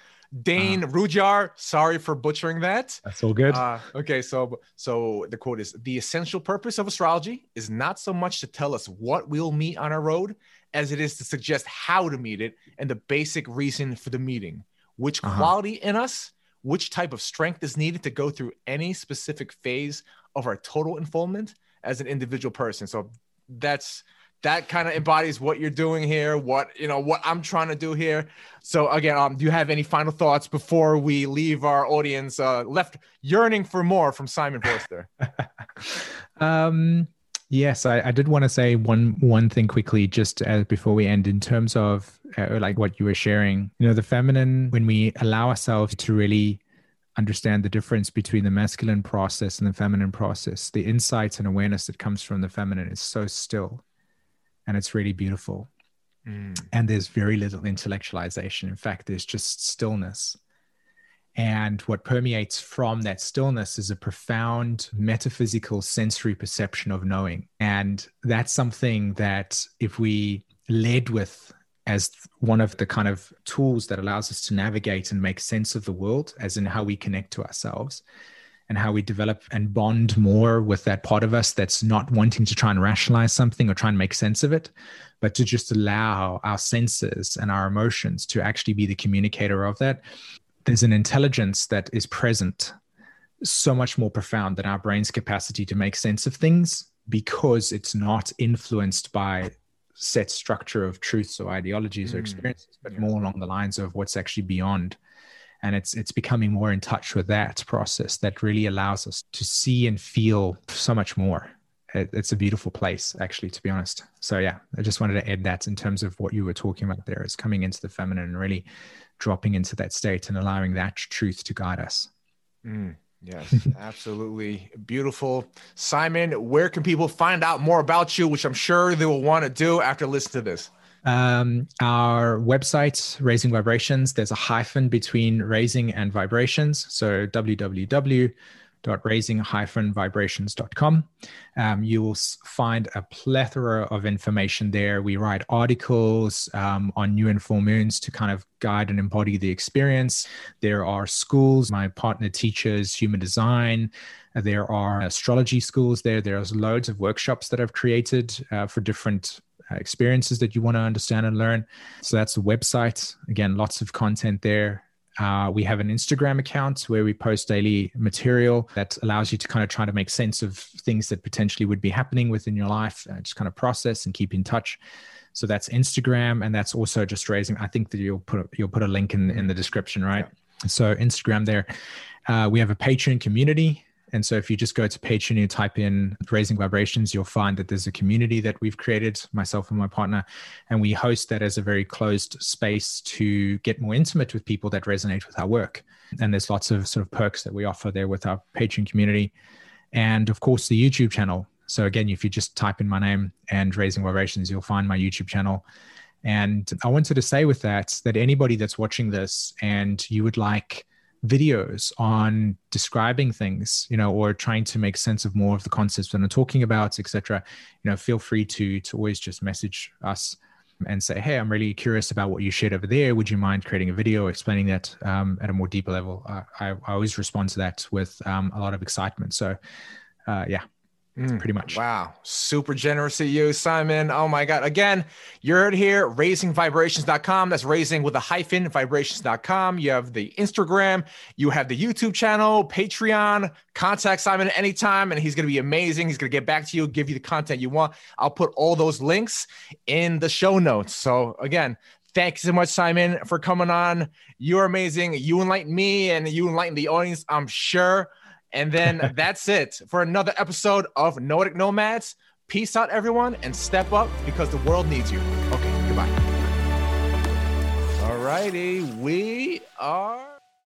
Speaker 2: Dane uh, Rudhyar. Sorry for butchering that.
Speaker 1: That's all good.
Speaker 2: Uh, okay, so so the quote is: "The essential purpose of astrology is not so much to tell us what we'll meet on our road, as it is to suggest how to meet it and the basic reason for the meeting, which uh-huh. quality in us, which type of strength is needed to go through any specific phase of our total unfoldment as an individual person. So that's that kind of embodies what you're doing here, what you know, what I'm trying to do here. So again, um, do you have any final thoughts before we leave our audience uh, left yearning for more from Simon Vorster? [laughs]
Speaker 1: um Yes, I, I, did want to say one one thing quickly, just as before we end, in terms of uh, like what you were sharing. You know, the feminine when we allow ourselves to really understand the difference between the masculine process and the feminine process, the insights and awareness that comes from the feminine is so still, and it's really beautiful. Mm. And there's very little intellectualization. In fact, there's just stillness and what permeates from that stillness is a profound metaphysical sensory perception of knowing. And that's something that if we led with as one of the kind of tools that allows us to navigate and make sense of the world, as in how we connect to ourselves and how we develop and bond more with that part of us that's not wanting to try and rationalize something or try and make sense of it, but to just allow our senses and our emotions to actually be the communicator of that. There's an intelligence that is present so much more profound than our brain's capacity to make sense of things because it's not influenced by set structure of truths or ideologies mm, or experiences, but more along the lines of what's actually beyond. And it's it's becoming more in touch with that process that really allows us to see and feel so much more. It, it's a beautiful place, actually, to be honest. So yeah, I just wanted to add that in terms of what you were talking about there is coming into the feminine and really dropping into that state and allowing that truth to guide us.
Speaker 2: Mm. Yes, absolutely beautiful. Simon, where can people find out more about you, which I'm sure they will want to do after listening to this?
Speaker 1: Um, our website, Raising Vibrations, there's a hyphen between raising and vibrations. So www raising-vibrations.com. Um, you will find a plethora of information there. We write articles um, on new and full moons to kind of guide and embody the experience. There are schools. My partner teaches human design. There are astrology schools there. There's loads of workshops that I've created uh, for different uh, experiences that you want to understand and learn. So that's the website. Again, lots of content there. Uh, we have an Instagram account where we post daily material that allows you to kind of try to make sense of things that potentially would be happening within your life, uh, just kind of process and keep in touch. So that's Instagram, and that's also just raising. I think that you'll put a, you'll put a link in in the description, right? Yeah. So Instagram there. Uh, we have a Patreon community and so if you just go to Patreon, you type in Raising Vibrations, you'll find that there's a community that we've created, myself and my partner, and we host that as a very closed space to get more intimate with people that resonate with our work. And there's lots of sort of perks that we offer there with our Patreon community. And of course, the YouTube channel. So again, if you just type in my name and Raising Vibrations, you'll find my YouTube channel. And I wanted to say with that, that anybody that's watching this and you would like videos on describing things you know or trying to make sense of more of the concepts that i'm talking about etc you know feel free to to always just message us and say hey i'm really curious about what you shared over there. Would you mind creating a video explaining that um, at a more deeper level? Uh, I, I, always respond to that with um, a lot of excitement. So uh, yeah Mm, pretty much.
Speaker 2: Wow. Super generous of you, Simon. Oh my God. Again, you're here, raisingvibrations.com. That's raising with a hyphen, vibrations.com. You have the Instagram, you have the YouTube channel, Patreon. Contact Simon anytime, and he's going to be amazing. He's going to get back to you, give you the content you want. I'll put all those links in the show notes. So, again, Thank you so much, Simon, for coming on. You're amazing. You enlighten me and you enlighten the audience, I'm sure. And then [laughs] that's it for another episode of Noetic Nomads. Peace out, everyone, and step up because the world needs you. Okay, goodbye. All righty, we are.